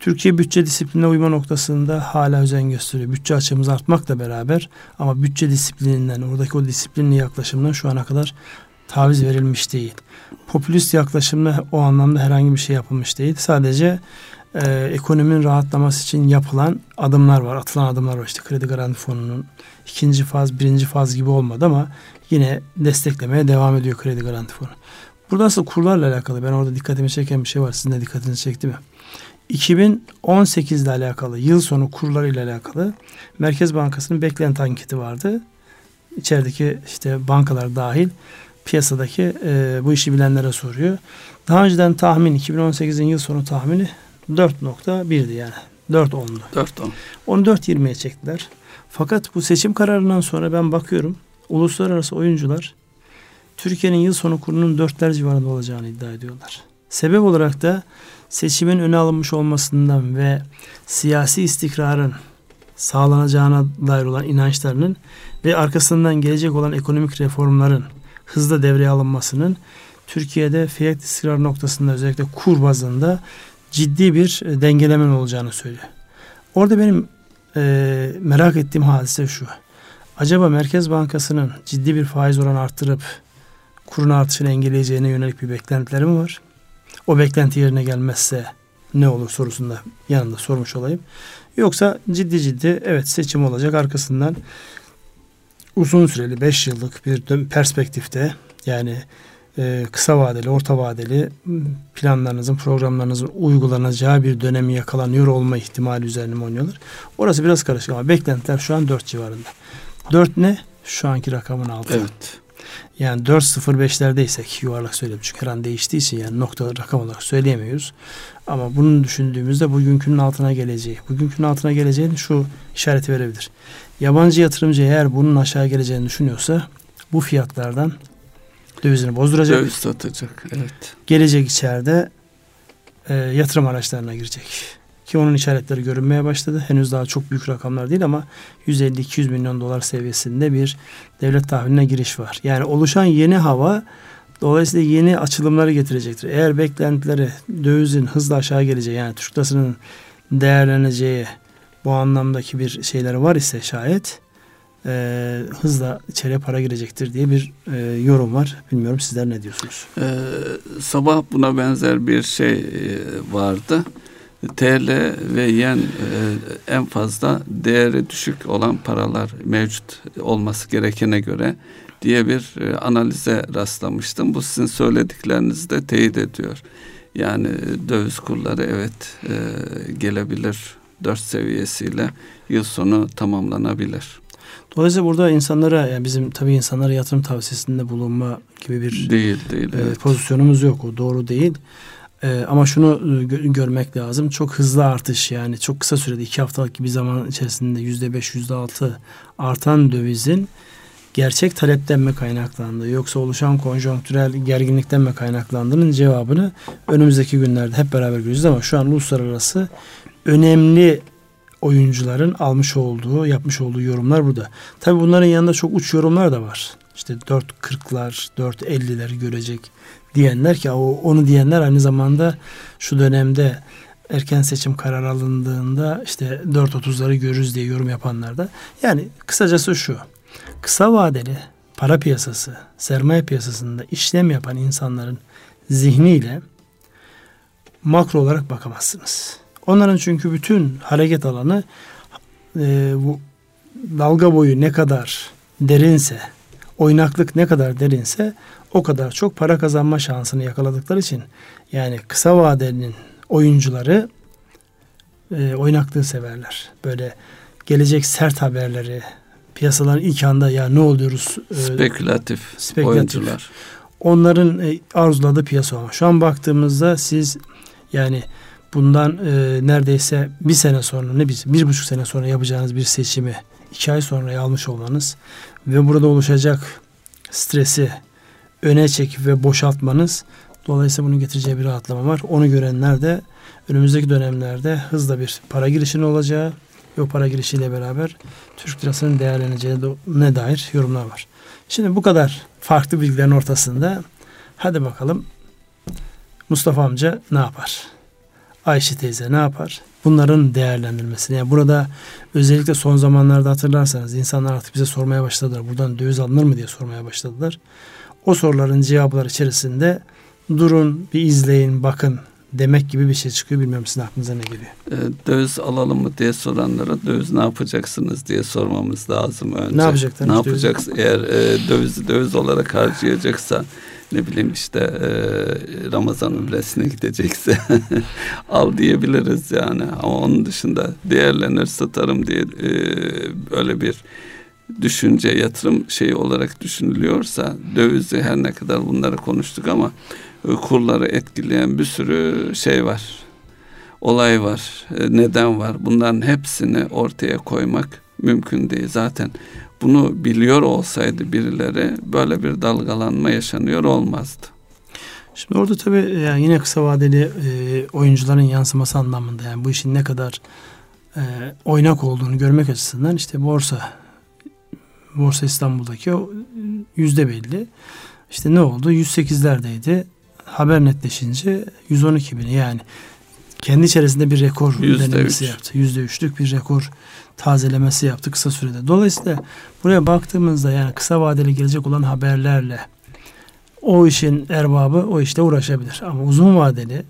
Türkiye bütçe disiplinine uyma noktasında hala özen gösteriyor. Bütçe açığımız artmakla beraber ama bütçe disiplininden, oradaki o disiplinli yaklaşımdan şu ana kadar taviz verilmiş değil. Popülist yaklaşımla o anlamda herhangi bir şey yapılmış değil. Sadece e, ekonominin rahatlaması için yapılan adımlar var, atılan adımlar var. İşte kredi garanti fonunun ikinci faz, birinci faz gibi olmadı ama yine desteklemeye devam ediyor kredi garanti fonu. Burada asıl kurlarla alakalı ben orada dikkatimi çeken bir şey var. Sizin de dikkatinizi çekti mi? 2018 ile alakalı, yıl sonu kurları ile alakalı Merkez Bankası'nın beklenti anketi vardı. İçerideki işte bankalar dahil piyasadaki e, bu işi bilenlere soruyor. Daha önceden tahmin 2018'in yıl sonu tahmini 4.1'di yani. 4.10'du. 4.10. Onu 4.20'ye çektiler. Fakat bu seçim kararından sonra ben bakıyorum uluslararası oyuncular Türkiye'nin yıl sonu kurunun dörtler civarında olacağını iddia ediyorlar. Sebep olarak da seçimin öne alınmış olmasından ve siyasi istikrarın sağlanacağına dair olan inançlarının ve arkasından gelecek olan ekonomik reformların hızla devreye alınmasının Türkiye'de fiyat istikrar noktasında özellikle kur bazında ciddi bir e, dengelemen olacağını söylüyor. Orada benim e, merak ettiğim hadise şu. Acaba Merkez Bankası'nın ciddi bir faiz oranı arttırıp kurun artışını engelleyeceğine yönelik bir beklentileri mi var? O beklenti yerine gelmezse ne olur sorusunda yanında sormuş olayım. Yoksa ciddi ciddi evet seçim olacak arkasından uzun süreli 5 yıllık bir perspektifte yani e, kısa vadeli, orta vadeli planlarınızın, programlarınızın uygulanacağı bir dönemi yakalanıyor olma ihtimali üzerine mi oynuyorlar? Orası biraz karışık ama beklentiler şu an 4 civarında. 4 ne? Şu anki rakamın altı. Evet. Yani 4.05'lerdeysek yuvarlak söyleyeyim çünkü her an değiştiği için yani nokta rakam olarak söyleyemiyoruz. Ama bunun düşündüğümüzde bugünkünün altına geleceği, bugünkünün altına geleceğini şu işareti verebilir. Yabancı yatırımcı eğer bunun aşağı geleceğini düşünüyorsa bu fiyatlardan dövizini bozduracak. Döviz satacak, evet. Gelecek içeride e, yatırım araçlarına girecek. Ki onun işaretleri görünmeye başladı. Henüz daha çok büyük rakamlar değil ama 150-200 milyon dolar seviyesinde bir devlet tahviline giriş var. Yani oluşan yeni hava dolayısıyla yeni açılımları getirecektir. Eğer beklentileri dövizin hızla aşağı geleceği yani Türk lirasının değerleneceği bu anlamdaki bir şeyleri var ise şayet e, hızla içeriye para girecektir diye bir e, yorum var. Bilmiyorum sizler ne diyorsunuz? Ee, sabah buna benzer bir şey e, vardı. TL ve yen e, en fazla değeri düşük olan paralar mevcut olması gerekene göre diye bir e, analize rastlamıştım. Bu sizin söylediklerinizi de teyit ediyor. Yani döviz kurları evet e, gelebilir dört seviyesiyle yıl sonu tamamlanabilir. Dolayısıyla burada insanlara yani bizim tabii insanlara yatırım tavsiyesinde bulunma gibi bir değil değil e, evet. pozisyonumuz yok. O doğru değil. E, ama şunu e, gö- görmek lazım. Çok hızlı artış yani çok kısa sürede iki haftalık bir zaman içerisinde yüzde beş yüzde altı artan dövizin gerçek talepten mi kaynaklandığı yoksa oluşan konjonktürel gerginlikten mi kaynaklandığının cevabını önümüzdeki günlerde hep beraber göreceğiz ama şu an uluslararası önemli oyuncuların almış olduğu, yapmış olduğu yorumlar burada. Tabi bunların yanında çok uç yorumlar da var. işte 4.40'lar, 4.50'leri görecek diyenler ki o onu diyenler aynı zamanda şu dönemde erken seçim karar alındığında işte 4.30'ları görürüz diye yorum yapanlar da. Yani kısacası şu. Kısa vadeli para piyasası, sermaye piyasasında işlem yapan insanların zihniyle makro olarak bakamazsınız. Onların çünkü bütün hareket alanı e, bu dalga boyu ne kadar derinse, oynaklık ne kadar derinse o kadar çok para kazanma şansını yakaladıkları için yani kısa vadenin oyuncuları e, oynaklığı severler. Böyle gelecek sert haberleri, piyasaların ilk anda ya ne oluyoruz? E, spekülatif, spekülatif oyuncular. Onların e, arzuladığı piyasa ama şu an baktığımızda siz yani bundan e, neredeyse bir sene sonra ne biz bir buçuk sene sonra yapacağınız bir seçimi iki ay sonra almış olmanız ve burada oluşacak stresi öne çekip ve boşaltmanız dolayısıyla bunun getireceği bir rahatlama var. Onu görenler de önümüzdeki dönemlerde hızla bir para girişinin olacağı ve o para girişiyle beraber Türk lirasının değerleneceğine dair yorumlar var. Şimdi bu kadar farklı bilgilerin ortasında hadi bakalım Mustafa amca ne yapar? Ayşe teyze ne yapar? Bunların değerlendirilmesini. Yani burada özellikle son zamanlarda hatırlarsanız insanlar artık bize sormaya başladılar. Buradan döviz alınır mı diye sormaya başladılar. O soruların cevapları içerisinde durun bir izleyin bakın demek gibi bir şey çıkıyor. Bilmiyorum sizin aklınıza ne geliyor? E, döviz alalım mı diye soranlara döviz ne yapacaksınız diye sormamız lazım önce. Ne yapacaklar? Ne yapacaksın? Eğer e, dövizi döviz olarak harcayacaksa ne bileyim işte e, Ramazan ümresine gidecekse al diyebiliriz yani. Ama onun dışında değerlenir satarım diye e, öyle bir düşünce yatırım şeyi olarak düşünülüyorsa dövizi her ne kadar bunları konuştuk ama e, kurları etkileyen bir sürü şey var. Olay var, e, neden var. Bunların hepsini ortaya koymak mümkün değil. Zaten bunu biliyor olsaydı birileri böyle bir dalgalanma yaşanıyor olmazdı. Şimdi orada tabii yani yine kısa vadeli e, oyuncuların yansıması anlamında yani bu işin ne kadar e, oynak olduğunu görmek açısından işte borsa Borsa İstanbul'daki o yüzde belli. İşte ne oldu? 108'lerdeydi. Haber netleşince 112 bin yani kendi içerisinde bir rekor %3. denemesi yaptı. Yüzde üçlük bir rekor tazelemesi yaptı kısa sürede. Dolayısıyla buraya baktığımızda yani kısa vadeli gelecek olan haberlerle o işin erbabı o işte uğraşabilir. Ama uzun vadeli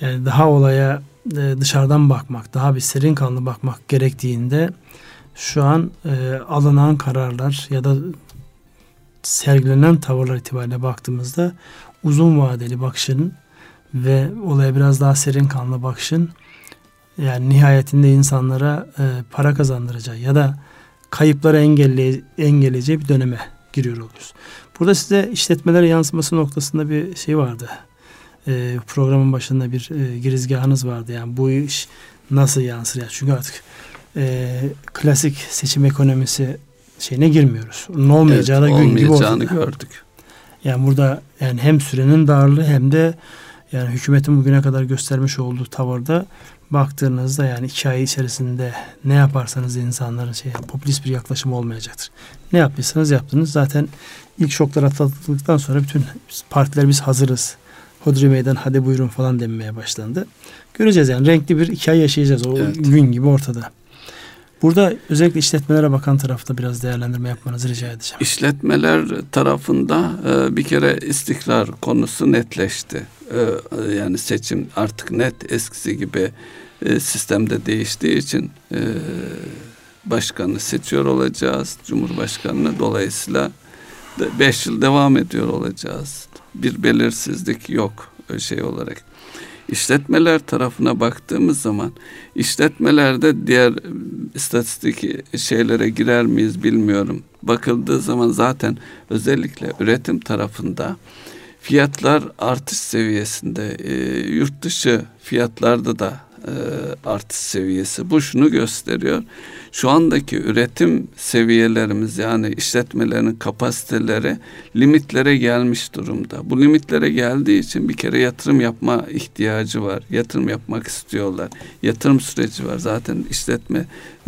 yani daha olaya e, dışarıdan bakmak, daha bir serin kanlı bakmak gerektiğinde şu an e, alınan kararlar ya da sergilenen tavırlar itibariyle baktığımızda uzun vadeli bakışın ve olaya biraz daha serin kanlı bakışın yani nihayetinde insanlara e, para kazandıracağı ya da kayıpları engelle, engelleyeceği bir döneme giriyor oluyoruz. Burada size işletmelere yansıması noktasında bir şey vardı. E, programın başında bir e, girizgahınız vardı. Yani bu iş nasıl yansır? Yani çünkü artık e, klasik seçim ekonomisi şeyine girmiyoruz. Onun olmayacağı evet, gün gibi ortada. gördük. Yani burada yani hem sürenin darlığı hem de yani hükümetin bugüne kadar göstermiş olduğu tavırda baktığınızda yani iki ay içerisinde ne yaparsanız insanların şey popülist bir yaklaşım olmayacaktır. Ne yapıyorsanız yaptınız. Zaten ilk şoklar atlatıldıktan sonra bütün partiler biz hazırız. Hodri meydan hadi buyurun falan denmeye başlandı. Göreceğiz yani renkli bir iki ay yaşayacağız o evet. gün gibi ortada. Burada özellikle işletmelere bakan tarafta biraz değerlendirme yapmanızı rica edeceğim. İşletmeler tarafında e, bir kere istikrar konusu netleşti. E, yani seçim artık net eskisi gibi e, sistemde değiştiği için başkanı seçiyor olacağız. Cumhurbaşkanını dolayısıyla beş yıl devam ediyor olacağız. Bir belirsizlik yok şey olarak. İşletmeler tarafına baktığımız zaman işletmelerde diğer istatistik şeylere girer miyiz bilmiyorum. Bakıldığı zaman zaten özellikle üretim tarafında fiyatlar artış seviyesinde e, yurt dışı fiyatlarda da e, artış seviyesi. Bu şunu gösteriyor. Şu andaki üretim seviyelerimiz yani işletmelerin kapasiteleri limitlere gelmiş durumda. Bu limitlere geldiği için bir kere yatırım yapma ihtiyacı var. Yatırım yapmak istiyorlar. Yatırım süreci var. Zaten işletme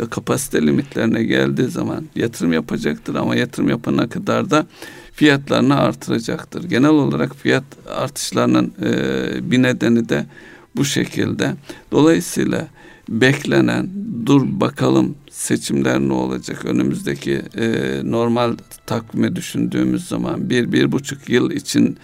kapasite limitlerine geldiği zaman yatırım yapacaktır ama yatırım yapana kadar da fiyatlarını artıracaktır. Genel olarak fiyat artışlarının e, bir nedeni de bu şekilde. Dolayısıyla beklenen dur bakalım seçimler ne olacak önümüzdeki e, normal takvime düşündüğümüz zaman bir bir buçuk yıl için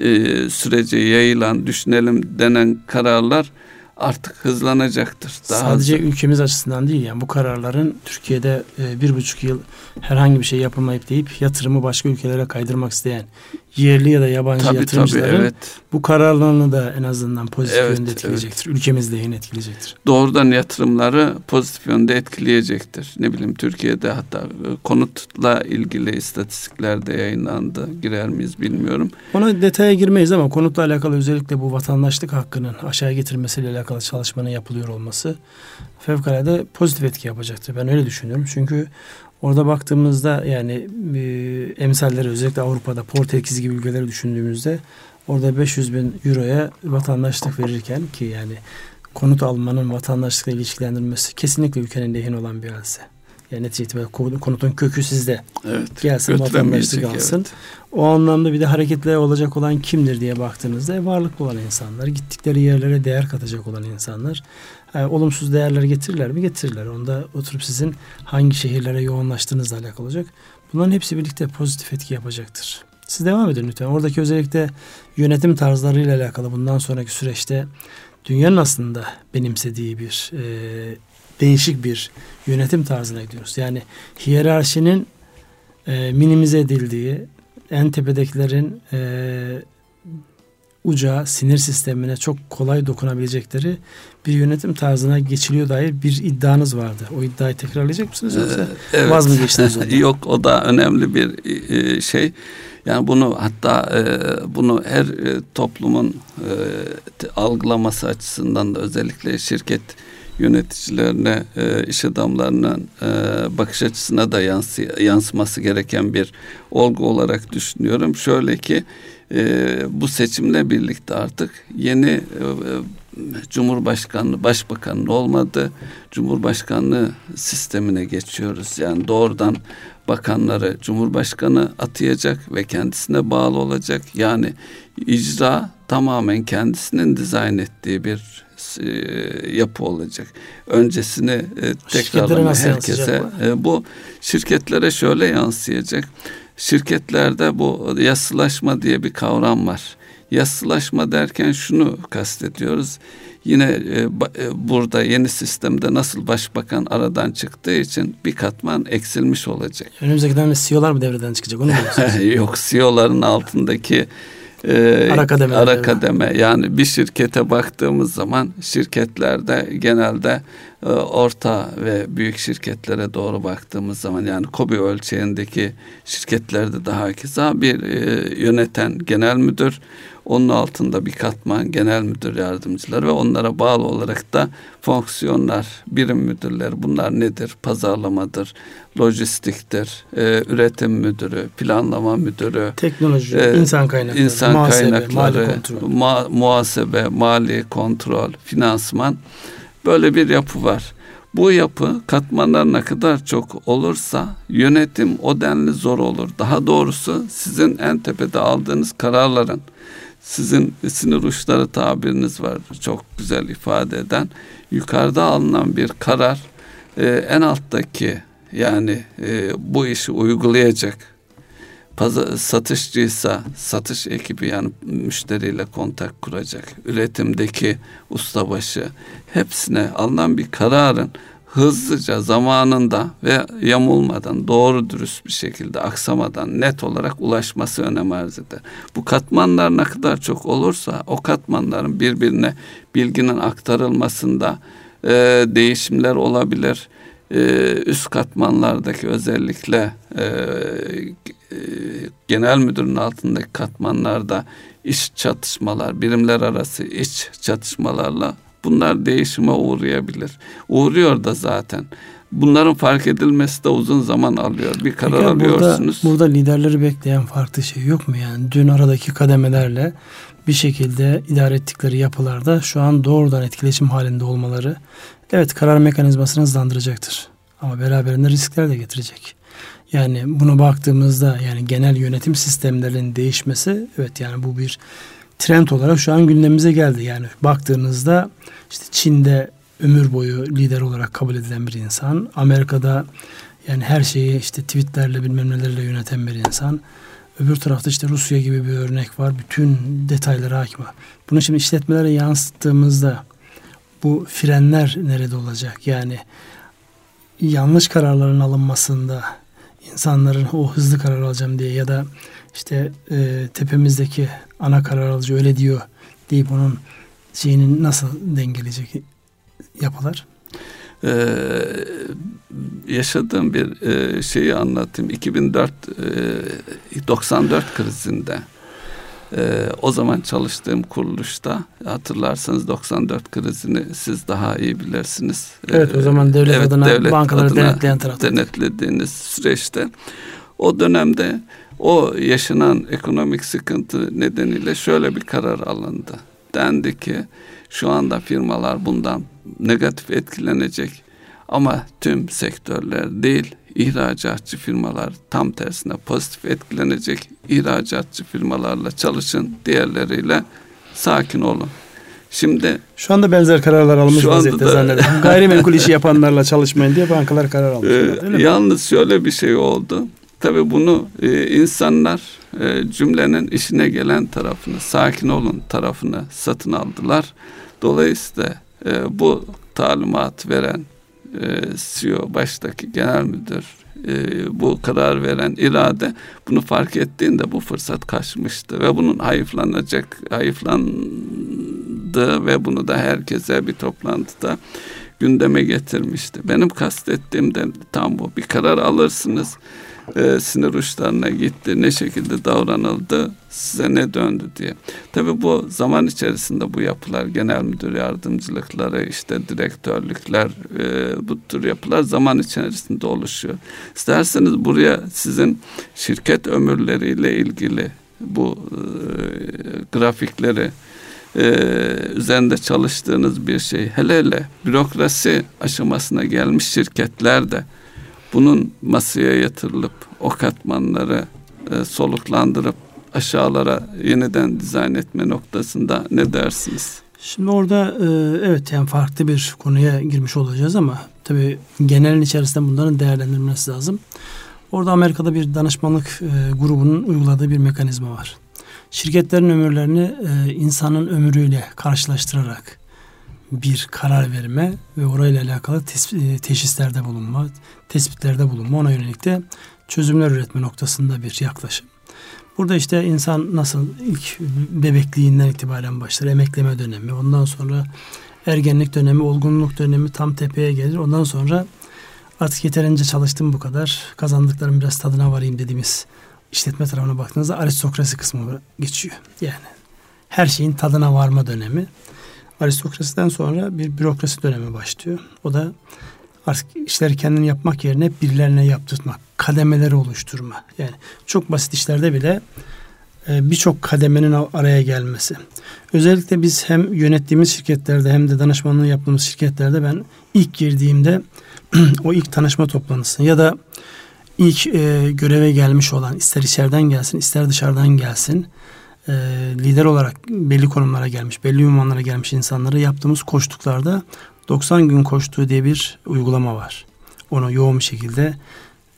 e, sürece yayılan düşünelim denen kararlar artık hızlanacaktır. Daha Sadece hızlı. ülkemiz açısından değil yani bu kararların Türkiye'de e, bir buçuk yıl herhangi bir şey yapılmayıp deyip yatırımı başka ülkelere kaydırmak isteyen yerli ya da yabancı tabii, yatırımcıların tabii, evet. bu kararlarını da en azından pozitif evet, yönde etkileyecektir. Evet. Ülkemiz lehine etkileyecektir. Doğrudan yatırımları pozitif yönde etkileyecektir. Ne bileyim Türkiye'de hatta e, konutla ilgili istatistikler de yayınlandı. Girer miyiz bilmiyorum. Ona detaya girmeyiz ama konutla alakalı özellikle bu vatandaşlık hakkının aşağı getirmesiyle alakalı çalışmanın yapılıyor olması fevkalade pozitif etki yapacaktır. Ben öyle düşünüyorum. Çünkü Orada baktığımızda yani e, emsalleri özellikle Avrupa'da Portekiz gibi ülkeleri düşündüğümüzde orada 500 bin euroya vatandaşlık verirken ki yani konut almanın vatandaşlıkla ilişkilendirilmesi kesinlikle ülkenin lehine olan bir hadise. Yani neticede konutun kökü sizde. Evet. Gelsin vatandaşlık alsın. Evet. O anlamda bir de hareketler olacak olan kimdir diye baktığınızda varlıklı olan insanlar, gittikleri yerlere değer katacak olan insanlar. Yani olumsuz değerler getirirler mi? Getirirler. Onda oturup sizin hangi şehirlere yoğunlaştığınızla alakalı olacak. Bunların hepsi birlikte pozitif etki yapacaktır. Siz devam edin lütfen. Oradaki özellikle yönetim tarzlarıyla alakalı bundan sonraki süreçte dünyanın aslında benimsediği bir e, değişik bir yönetim tarzına gidiyoruz. Yani hiyerarşinin e, minimize edildiği, en tepedekilerin e, uca, sinir sistemine çok kolay dokunabilecekleri bir yönetim tarzına geçiliyor dair bir iddianız vardı. O iddiayı tekrarlayacak mısınız yoksa ee, evet. vaz mı geçtiniz ondan? Yok o da önemli bir e, şey. Yani bunu hatta e, bunu her e, toplumun algılaması açısından da özellikle şirket yöneticilerine, iş adamlarının bakış açısına da yansıması gereken bir olgu olarak düşünüyorum. Şöyle ki bu seçimle birlikte artık yeni Cumhurbaşkanlığı, Başbakanlığı olmadı. Cumhurbaşkanlığı sistemine geçiyoruz. Yani doğrudan bakanları Cumhurbaşkanı atayacak ve kendisine bağlı olacak. Yani icra tamamen kendisinin dizayn ettiği bir e, yapı olacak. Öncesini e, herkese. E, bu şirketlere şöyle yansıyacak. Şirketlerde bu yasılaşma diye bir kavram var. Yassılaşma derken şunu kastediyoruz. Yine e, e, burada yeni sistemde nasıl başbakan aradan çıktığı için bir katman eksilmiş olacak. Önümüzdeki dönemde CEO'lar mı devreden çıkacak? Onu mu Yok CEO'ların altındaki e, ara kademe, ara kademe yani bir şirkete baktığımız zaman şirketlerde genelde e, orta ve büyük şirketlere doğru baktığımız zaman yani KOBİ ölçeğindeki şirketlerde daha keza bir e, yöneten genel müdür onun altında bir katman genel müdür yardımcıları ve onlara bağlı olarak da fonksiyonlar, birim müdürleri bunlar nedir? Pazarlamadır, lojistiktir, e, üretim müdürü, planlama müdürü, teknoloji, e, insan kaynakları, insan muhasebe, kaynakları, mali kontrol. Ma, muhasebe, mali kontrol, finansman böyle bir yapı var. Bu yapı katmanlar ne kadar çok olursa yönetim o denli zor olur. Daha doğrusu sizin en tepede aldığınız kararların sizin sinir uçları tabiriniz var çok güzel ifade eden yukarıda alınan bir karar e, en alttaki yani e, bu işi uygulayacak pazar, satışçıysa satış ekibi yani müşteriyle kontak kuracak üretimdeki ustabaşı hepsine alınan bir kararın hızlıca zamanında ve yamulmadan doğru dürüst bir şekilde aksamadan net olarak ulaşması önem arz eder. Bu katmanlar ne kadar çok olursa o katmanların birbirine bilginin aktarılmasında e, değişimler olabilir. E, üst katmanlardaki özellikle e, e, genel müdürün altındaki katmanlarda iş çatışmalar, birimler arası iç çatışmalarla Bunlar değişime uğrayabilir. Uğruyor da zaten. Bunların fark edilmesi de uzun zaman alıyor. Bir karar Peki, alıyorsunuz. Burada, burada liderleri bekleyen farklı şey yok mu yani? Dün aradaki kademelerle bir şekilde idare ettikleri yapılarda şu an doğrudan etkileşim halinde olmaları evet karar mekanizmasını hızlandıracaktır. Ama beraberinde riskler de getirecek. Yani bunu baktığımızda yani genel yönetim sistemlerinin değişmesi evet yani bu bir trend olarak şu an gündemimize geldi. Yani baktığınızda işte Çin'de ömür boyu lider olarak kabul edilen bir insan. Amerika'da yani her şeyi işte tweetlerle bilmem nelerle yöneten bir insan. Öbür tarafta işte Rusya gibi bir örnek var. Bütün detaylara hakim. Bunu şimdi işletmelere yansıttığımızda bu frenler nerede olacak? Yani yanlış kararların alınmasında insanların o hızlı karar alacağım diye ya da işte e, tepemizdeki ana karar alıcı öyle diyor deyip onun şeyini nasıl dengeleyecek yapılar? Ee, yaşadığım bir e, şeyi anlatayım. 2004 e, 94 krizinde e, o zaman çalıştığım kuruluşta hatırlarsanız 94 krizini siz daha iyi bilirsiniz. Evet o zaman devlet evet, adına devlet bankaları adına denetleyen tarafta. Denetlediğiniz süreçte o dönemde o yaşanan ekonomik sıkıntı nedeniyle şöyle bir karar alındı. Dendi ki şu anda firmalar bundan negatif etkilenecek ama tüm sektörler değil ihracatçı firmalar tam tersine pozitif etkilenecek ihracatçı firmalarla çalışın diğerleriyle sakin olun. Şimdi şu anda benzer kararlar alınmış vaziyette zannederim. Gayrimenkul işi yapanlarla çalışmayın diye bankalar karar almışlar. E, yalnız şöyle bir şey oldu. Tabii bunu e, insanlar e, cümlenin işine gelen tarafını, sakin olun tarafını satın aldılar. Dolayısıyla e, bu talimat veren e, CEO baştaki genel müdür e, bu karar veren irade bunu fark ettiğinde bu fırsat kaçmıştı ve bunun hayıflanacak hayıflandı ve bunu da herkese bir toplantıda gündeme getirmişti. Benim kastettiğim de tam bu. Bir karar alırsınız e, sinir uçlarına gitti, ne şekilde davranıldı, size ne döndü diye. Tabii bu zaman içerisinde bu yapılar, genel müdür yardımcılıkları, işte direktörlükler, e, bu tür yapılar zaman içerisinde oluşuyor. İsterseniz buraya sizin şirket ömürleriyle ilgili bu e, grafikleri e, üzerinde çalıştığınız bir şey. Hele hele bürokrasi aşamasına gelmiş şirketlerde bunun masaya yatırılıp o katmanları e, soluklandırıp aşağılara yeniden dizayn etme noktasında ne dersiniz? Şimdi orada e, evet yani farklı bir konuya girmiş olacağız ama tabii genelin içerisinde bunların değerlendirilmesi lazım. Orada Amerika'da bir danışmanlık e, grubunun uyguladığı bir mekanizma var. Şirketlerin ömürlerini e, insanın ömrüyle karşılaştırarak bir karar verme ve orayla alakalı e, teşhislerde bulunma, tespitlerde bulunma, ona yönelik de çözümler üretme noktasında bir yaklaşım. Burada işte insan nasıl ilk bebekliğinden itibaren başlar, emekleme dönemi, ondan sonra ergenlik dönemi, olgunluk dönemi tam tepeye gelir. Ondan sonra artık yeterince çalıştım bu kadar, kazandıklarım biraz tadına varayım dediğimiz işletme tarafına baktığınızda aristokrasi kısmı geçiyor. Yani her şeyin tadına varma dönemi aristokrasiden sonra bir bürokrasi dönemi başlıyor. O da artık işleri kendini yapmak yerine birilerine yaptırmak, kademeleri oluşturma. Yani çok basit işlerde bile e, birçok kademenin araya gelmesi. Özellikle biz hem yönettiğimiz şirketlerde hem de danışmanlığı yaptığımız şirketlerde ben ilk girdiğimde o ilk tanışma toplantısını ya da ilk e, göreve gelmiş olan ister içeriden gelsin ister dışarıdan gelsin e, lider olarak belli konumlara gelmiş, belli ünvanlara gelmiş insanlara yaptığımız koştuklarda 90 gün koştuğu diye bir uygulama var. Onu yoğun bir şekilde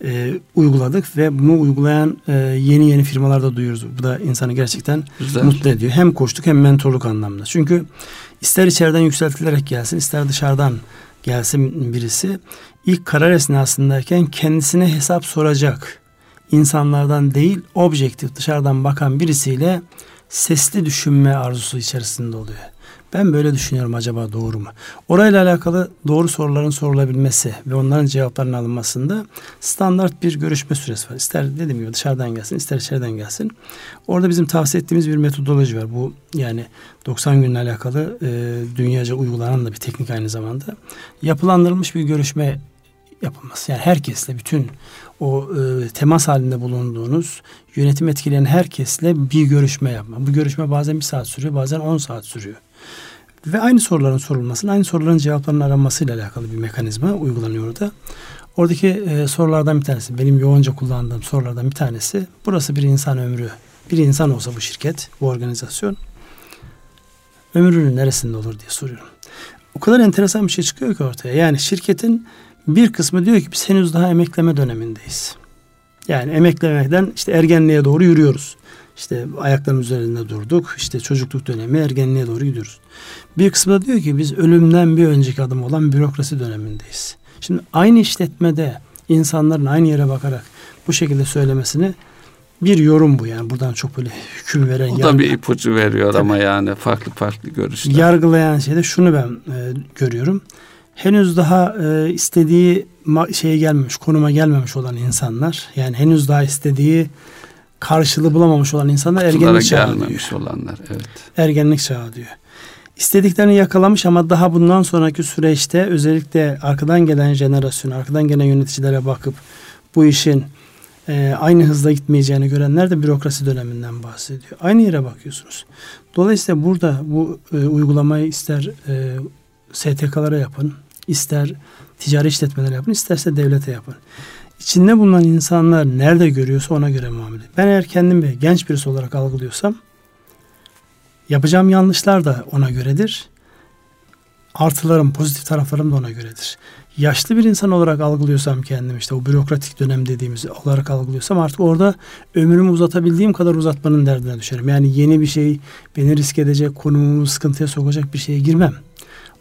e, uyguladık ve bunu uygulayan e, yeni yeni firmalarda duyuyoruz. Bu da insanı gerçekten Güzel. mutlu ediyor. Hem koştuk hem mentorluk anlamında. Çünkü ister içeriden yükseltilerek gelsin, ister dışarıdan gelsin birisi ilk karar esnasındayken kendisine hesap soracak insanlardan değil objektif dışarıdan bakan birisiyle sesli düşünme arzusu içerisinde oluyor. Ben böyle düşünüyorum acaba doğru mu? Orayla alakalı doğru soruların sorulabilmesi ve onların cevaplarının alınmasında standart bir görüşme süresi var. İster dediğim gibi dışarıdan gelsin, ister içeriden gelsin. Orada bizim tavsiye ettiğimiz bir metodoloji var. Bu yani 90 günle alakalı e, dünyaca uygulanan da bir teknik aynı zamanda. Yapılandırılmış bir görüşme yapılması. Yani herkesle bütün o e, temas halinde bulunduğunuz yönetim etkileyen herkesle bir görüşme yapma. Bu görüşme bazen bir saat sürüyor, bazen 10 saat sürüyor. Ve aynı soruların sorulmasının, aynı soruların cevaplarının aranmasıyla alakalı bir mekanizma uygulanıyor orada. Oradaki e, sorulardan bir tanesi, benim yoğunca kullandığım sorulardan bir tanesi, burası bir insan ömrü. Bir insan olsa bu şirket, bu organizasyon, ömrünün neresinde olur diye soruyorum. O kadar enteresan bir şey çıkıyor ki ortaya. Yani şirketin bir kısmı diyor ki biz henüz daha emekleme dönemindeyiz. Yani emeklemekten işte ergenliğe doğru yürüyoruz. İşte ayakların üzerinde durduk. İşte çocukluk dönemi ergenliğe doğru gidiyoruz. Bir kısmı da diyor ki biz ölümden bir önceki adım olan bürokrasi dönemindeyiz. Şimdi aynı işletmede insanların aynı yere bakarak bu şekilde söylemesini bir yorum bu yani buradan çok böyle hüküm veren. O da bir ipucu veriyor tabii, ama yani farklı farklı görüşler. Yargılayan şeyde şunu ben e, görüyorum henüz daha e, istediği şeye gelmemiş, konuma gelmemiş olan insanlar, yani henüz daha istediği karşılığı bulamamış olan insanlar Kutulara ergenlik çağı diyor. olanlar, evet. Ergenlik çağı diyor. İstediklerini yakalamış ama daha bundan sonraki süreçte özellikle arkadan gelen jenerasyon, arkadan gelen yöneticilere bakıp bu işin e, aynı hızla gitmeyeceğini görenler de bürokrasi döneminden bahsediyor. Aynı yere bakıyorsunuz. Dolayısıyla burada bu e, uygulamayı ister e, STK'lara yapın, ister ticari işletmelere yapın, isterse devlete yapın. İçinde bulunan insanlar nerede görüyorsa ona göre muamele. Ben eğer kendimi genç birisi olarak algılıyorsam yapacağım yanlışlar da ona göredir. Artılarım, pozitif taraflarım da ona göredir. Yaşlı bir insan olarak algılıyorsam kendimi işte o bürokratik dönem dediğimiz olarak algılıyorsam artık orada ömrümü uzatabildiğim kadar uzatmanın derdine düşerim. Yani yeni bir şey beni risk edecek, konumumu sıkıntıya sokacak bir şeye girmem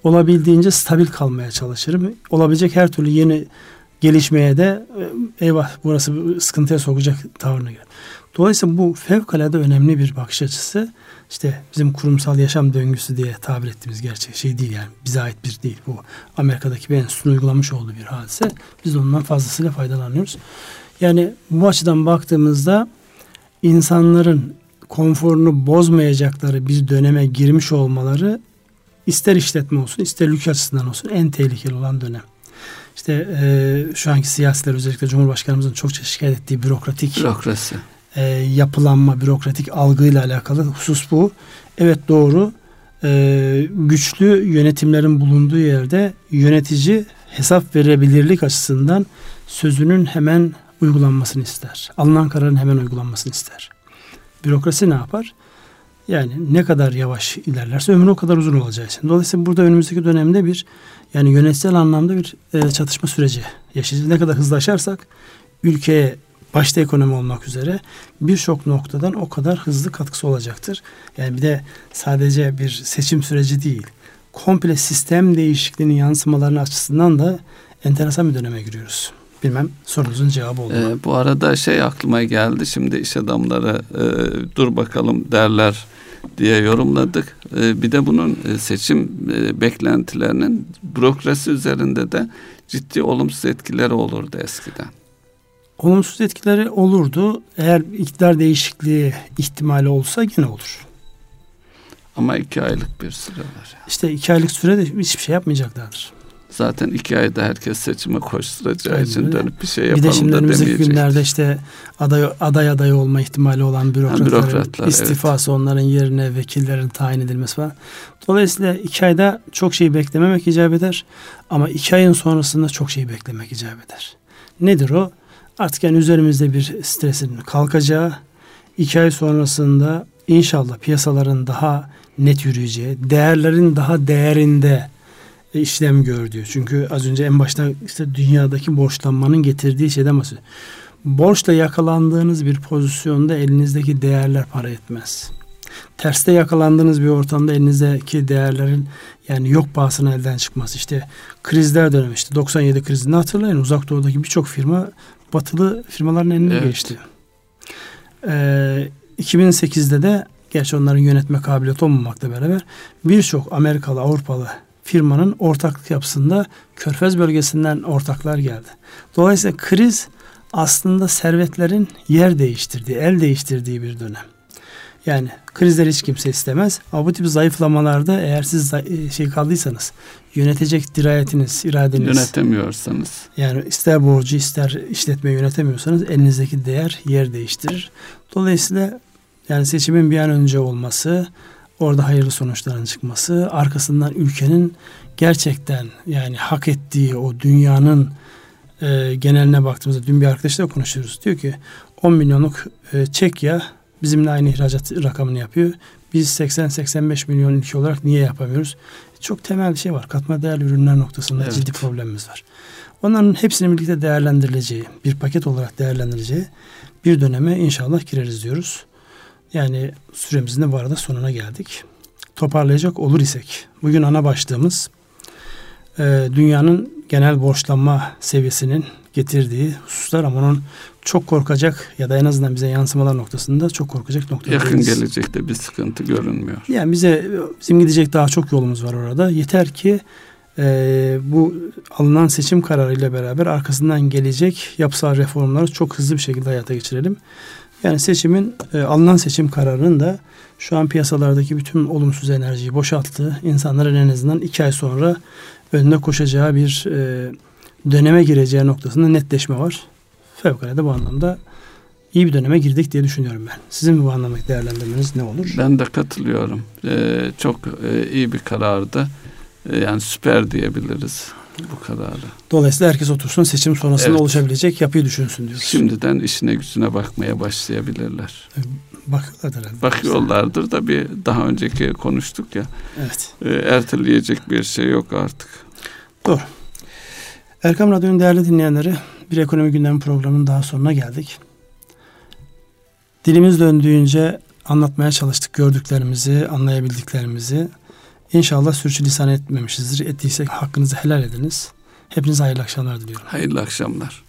olabildiğince stabil kalmaya çalışırım. Olabilecek her türlü yeni gelişmeye de e, eyvah burası sıkıntıya sokacak tavrına girer. Dolayısıyla bu fevkalade önemli bir bakış açısı. İşte bizim kurumsal yaşam döngüsü diye tabir ettiğimiz gerçek şey değil yani. Bize ait bir değil. Bu Amerika'daki bir enstitünün uygulamış olduğu bir hadise. Biz ondan fazlasıyla faydalanıyoruz. Yani bu açıdan baktığımızda insanların konforunu bozmayacakları bir döneme girmiş olmaları ister işletme olsun ister ülke açısından olsun en tehlikeli olan dönem. İşte e, şu anki siyasiler özellikle Cumhurbaşkanımızın çokça şikayet ettiği bürokratik bürokrasi e, yapılanma, bürokratik algıyla alakalı husus bu. Evet doğru. E, güçlü yönetimlerin bulunduğu yerde yönetici hesap verebilirlik açısından sözünün hemen uygulanmasını ister. Alınan kararın hemen uygulanmasını ister. Bürokrasi ne yapar? Yani ne kadar yavaş ilerlerse ömrü o kadar uzun olacağı için. Dolayısıyla burada önümüzdeki dönemde bir yani yönetsel anlamda bir e, çatışma süreci yaşayacağız. Ne kadar hızlı aşarsak ülkeye başta ekonomi olmak üzere birçok noktadan o kadar hızlı katkısı olacaktır. Yani bir de sadece bir seçim süreci değil, komple sistem değişikliğinin yansımalarını açısından da enteresan bir döneme giriyoruz. Bilmem sorunuzun cevabı oldu. Ee, bu arada şey aklıma geldi. Şimdi iş adamları e, dur bakalım derler diye yorumladık. E, bir de bunun e, seçim e, beklentilerinin bürokrasi üzerinde de ciddi olumsuz etkileri olurdu eskiden. Olumsuz etkileri olurdu. Eğer iktidar değişikliği ihtimali olsa gene olur. Ama iki aylık bir süre var. İşte iki aylık sürede hiçbir şey yapmayacaklardır. Zaten iki ayda herkes seçime koşturacağı Aynen için dönüp bir şey yapalım bir de şimdi da önümüzdeki günlerde işte aday, aday aday olma ihtimali olan bürokratların yani bürokratlar, istifası evet. onların yerine vekillerin tayin edilmesi falan. Dolayısıyla iki ayda çok şey beklememek icap eder. Ama iki ayın sonrasında çok şey beklemek icap eder. Nedir o? Artık yani üzerimizde bir stresin kalkacağı, iki ay sonrasında inşallah piyasaların daha net yürüyeceği, değerlerin daha değerinde işlem gör diyor. Çünkü az önce en başta işte dünyadaki borçlanmanın getirdiği şeyden bahsediyor. Borçla yakalandığınız bir pozisyonda elinizdeki değerler para etmez. Terste yakalandığınız bir ortamda elinizdeki değerlerin yani yok pahasına elden çıkması. İşte krizler dönemi işte 97 krizini hatırlayın. Uzak doğudaki birçok firma batılı firmaların eline evet. geçti. Ee, 2008'de de gerçi onların yönetme kabiliyeti olmamakla beraber birçok Amerikalı, Avrupalı firmanın ortaklık yapısında Körfez bölgesinden ortaklar geldi. Dolayısıyla kriz aslında servetlerin yer değiştirdiği, el değiştirdiği bir dönem. Yani krizler hiç kimse istemez. Ama bu tip zayıflamalarda eğer siz e, şey kaldıysanız yönetecek dirayetiniz, iradeniz yönetemiyorsanız yani ister borcu ister işletme yönetemiyorsanız elinizdeki değer yer değiştirir. Dolayısıyla yani seçimin bir an önce olması, orada hayırlı sonuçların çıkması, arkasından ülkenin gerçekten yani hak ettiği o dünyanın e, geneline baktığımızda dün bir arkadaşla konuşuyoruz. Diyor ki 10 milyonluk e, Çekya bizimle aynı ihracat rakamını yapıyor. Biz 80-85 milyon ülke olarak niye yapamıyoruz? Çok temel bir şey var. Katma değerli ürünler noktasında evet. ciddi problemimiz var. Onların hepsinin birlikte değerlendirileceği, bir paket olarak değerlendirileceği bir döneme inşallah gireriz diyoruz. Yani süremizin de bu arada sonuna geldik. Toparlayacak olur isek, bugün ana başlığımız e, dünyanın genel borçlanma seviyesinin getirdiği hususlar ama onun çok korkacak ya da en azından bize yansımalar noktasında çok korkacak noktalar. Yakın gelecekte bir sıkıntı görünmüyor. Yani bize bizim gidecek daha çok yolumuz var orada. Yeter ki e, bu alınan seçim kararıyla beraber arkasından gelecek yapısal reformları çok hızlı bir şekilde hayata geçirelim. Yani seçimin e, alınan seçim kararının da şu an piyasalardaki bütün olumsuz enerjiyi boşalttığı, insanların en azından iki ay sonra önüne koşacağı bir e, döneme gireceği noktasında netleşme var. Fevkalade bu anlamda iyi bir döneme girdik diye düşünüyorum ben. Sizin bu anlamdaki değerlendirmeniz ne olur? Ben de katılıyorum. Ee, çok e, iyi bir karardı. Ee, yani süper diyebiliriz bu kararı. Dolayısıyla herkes otursun seçim sonrasında evet. oluşabilecek yapıyı düşünsün diyoruz. Şimdiden işine gücüne bakmaya başlayabilirler. Bakıyorlardır herhalde. Bakıyorlardır da bir daha önceki konuştuk ya. Evet. E, erteleyecek bir şey yok artık. Doğru. Erkam Radyo'nun değerli dinleyenleri bir ekonomi gündemi programının daha sonuna geldik. Dilimiz döndüğünce anlatmaya çalıştık gördüklerimizi, anlayabildiklerimizi. İnşallah sürçülisan etmemişizdir. Ettiysek hakkınızı helal ediniz. Hepinize hayırlı akşamlar diliyorum. Hayırlı akşamlar.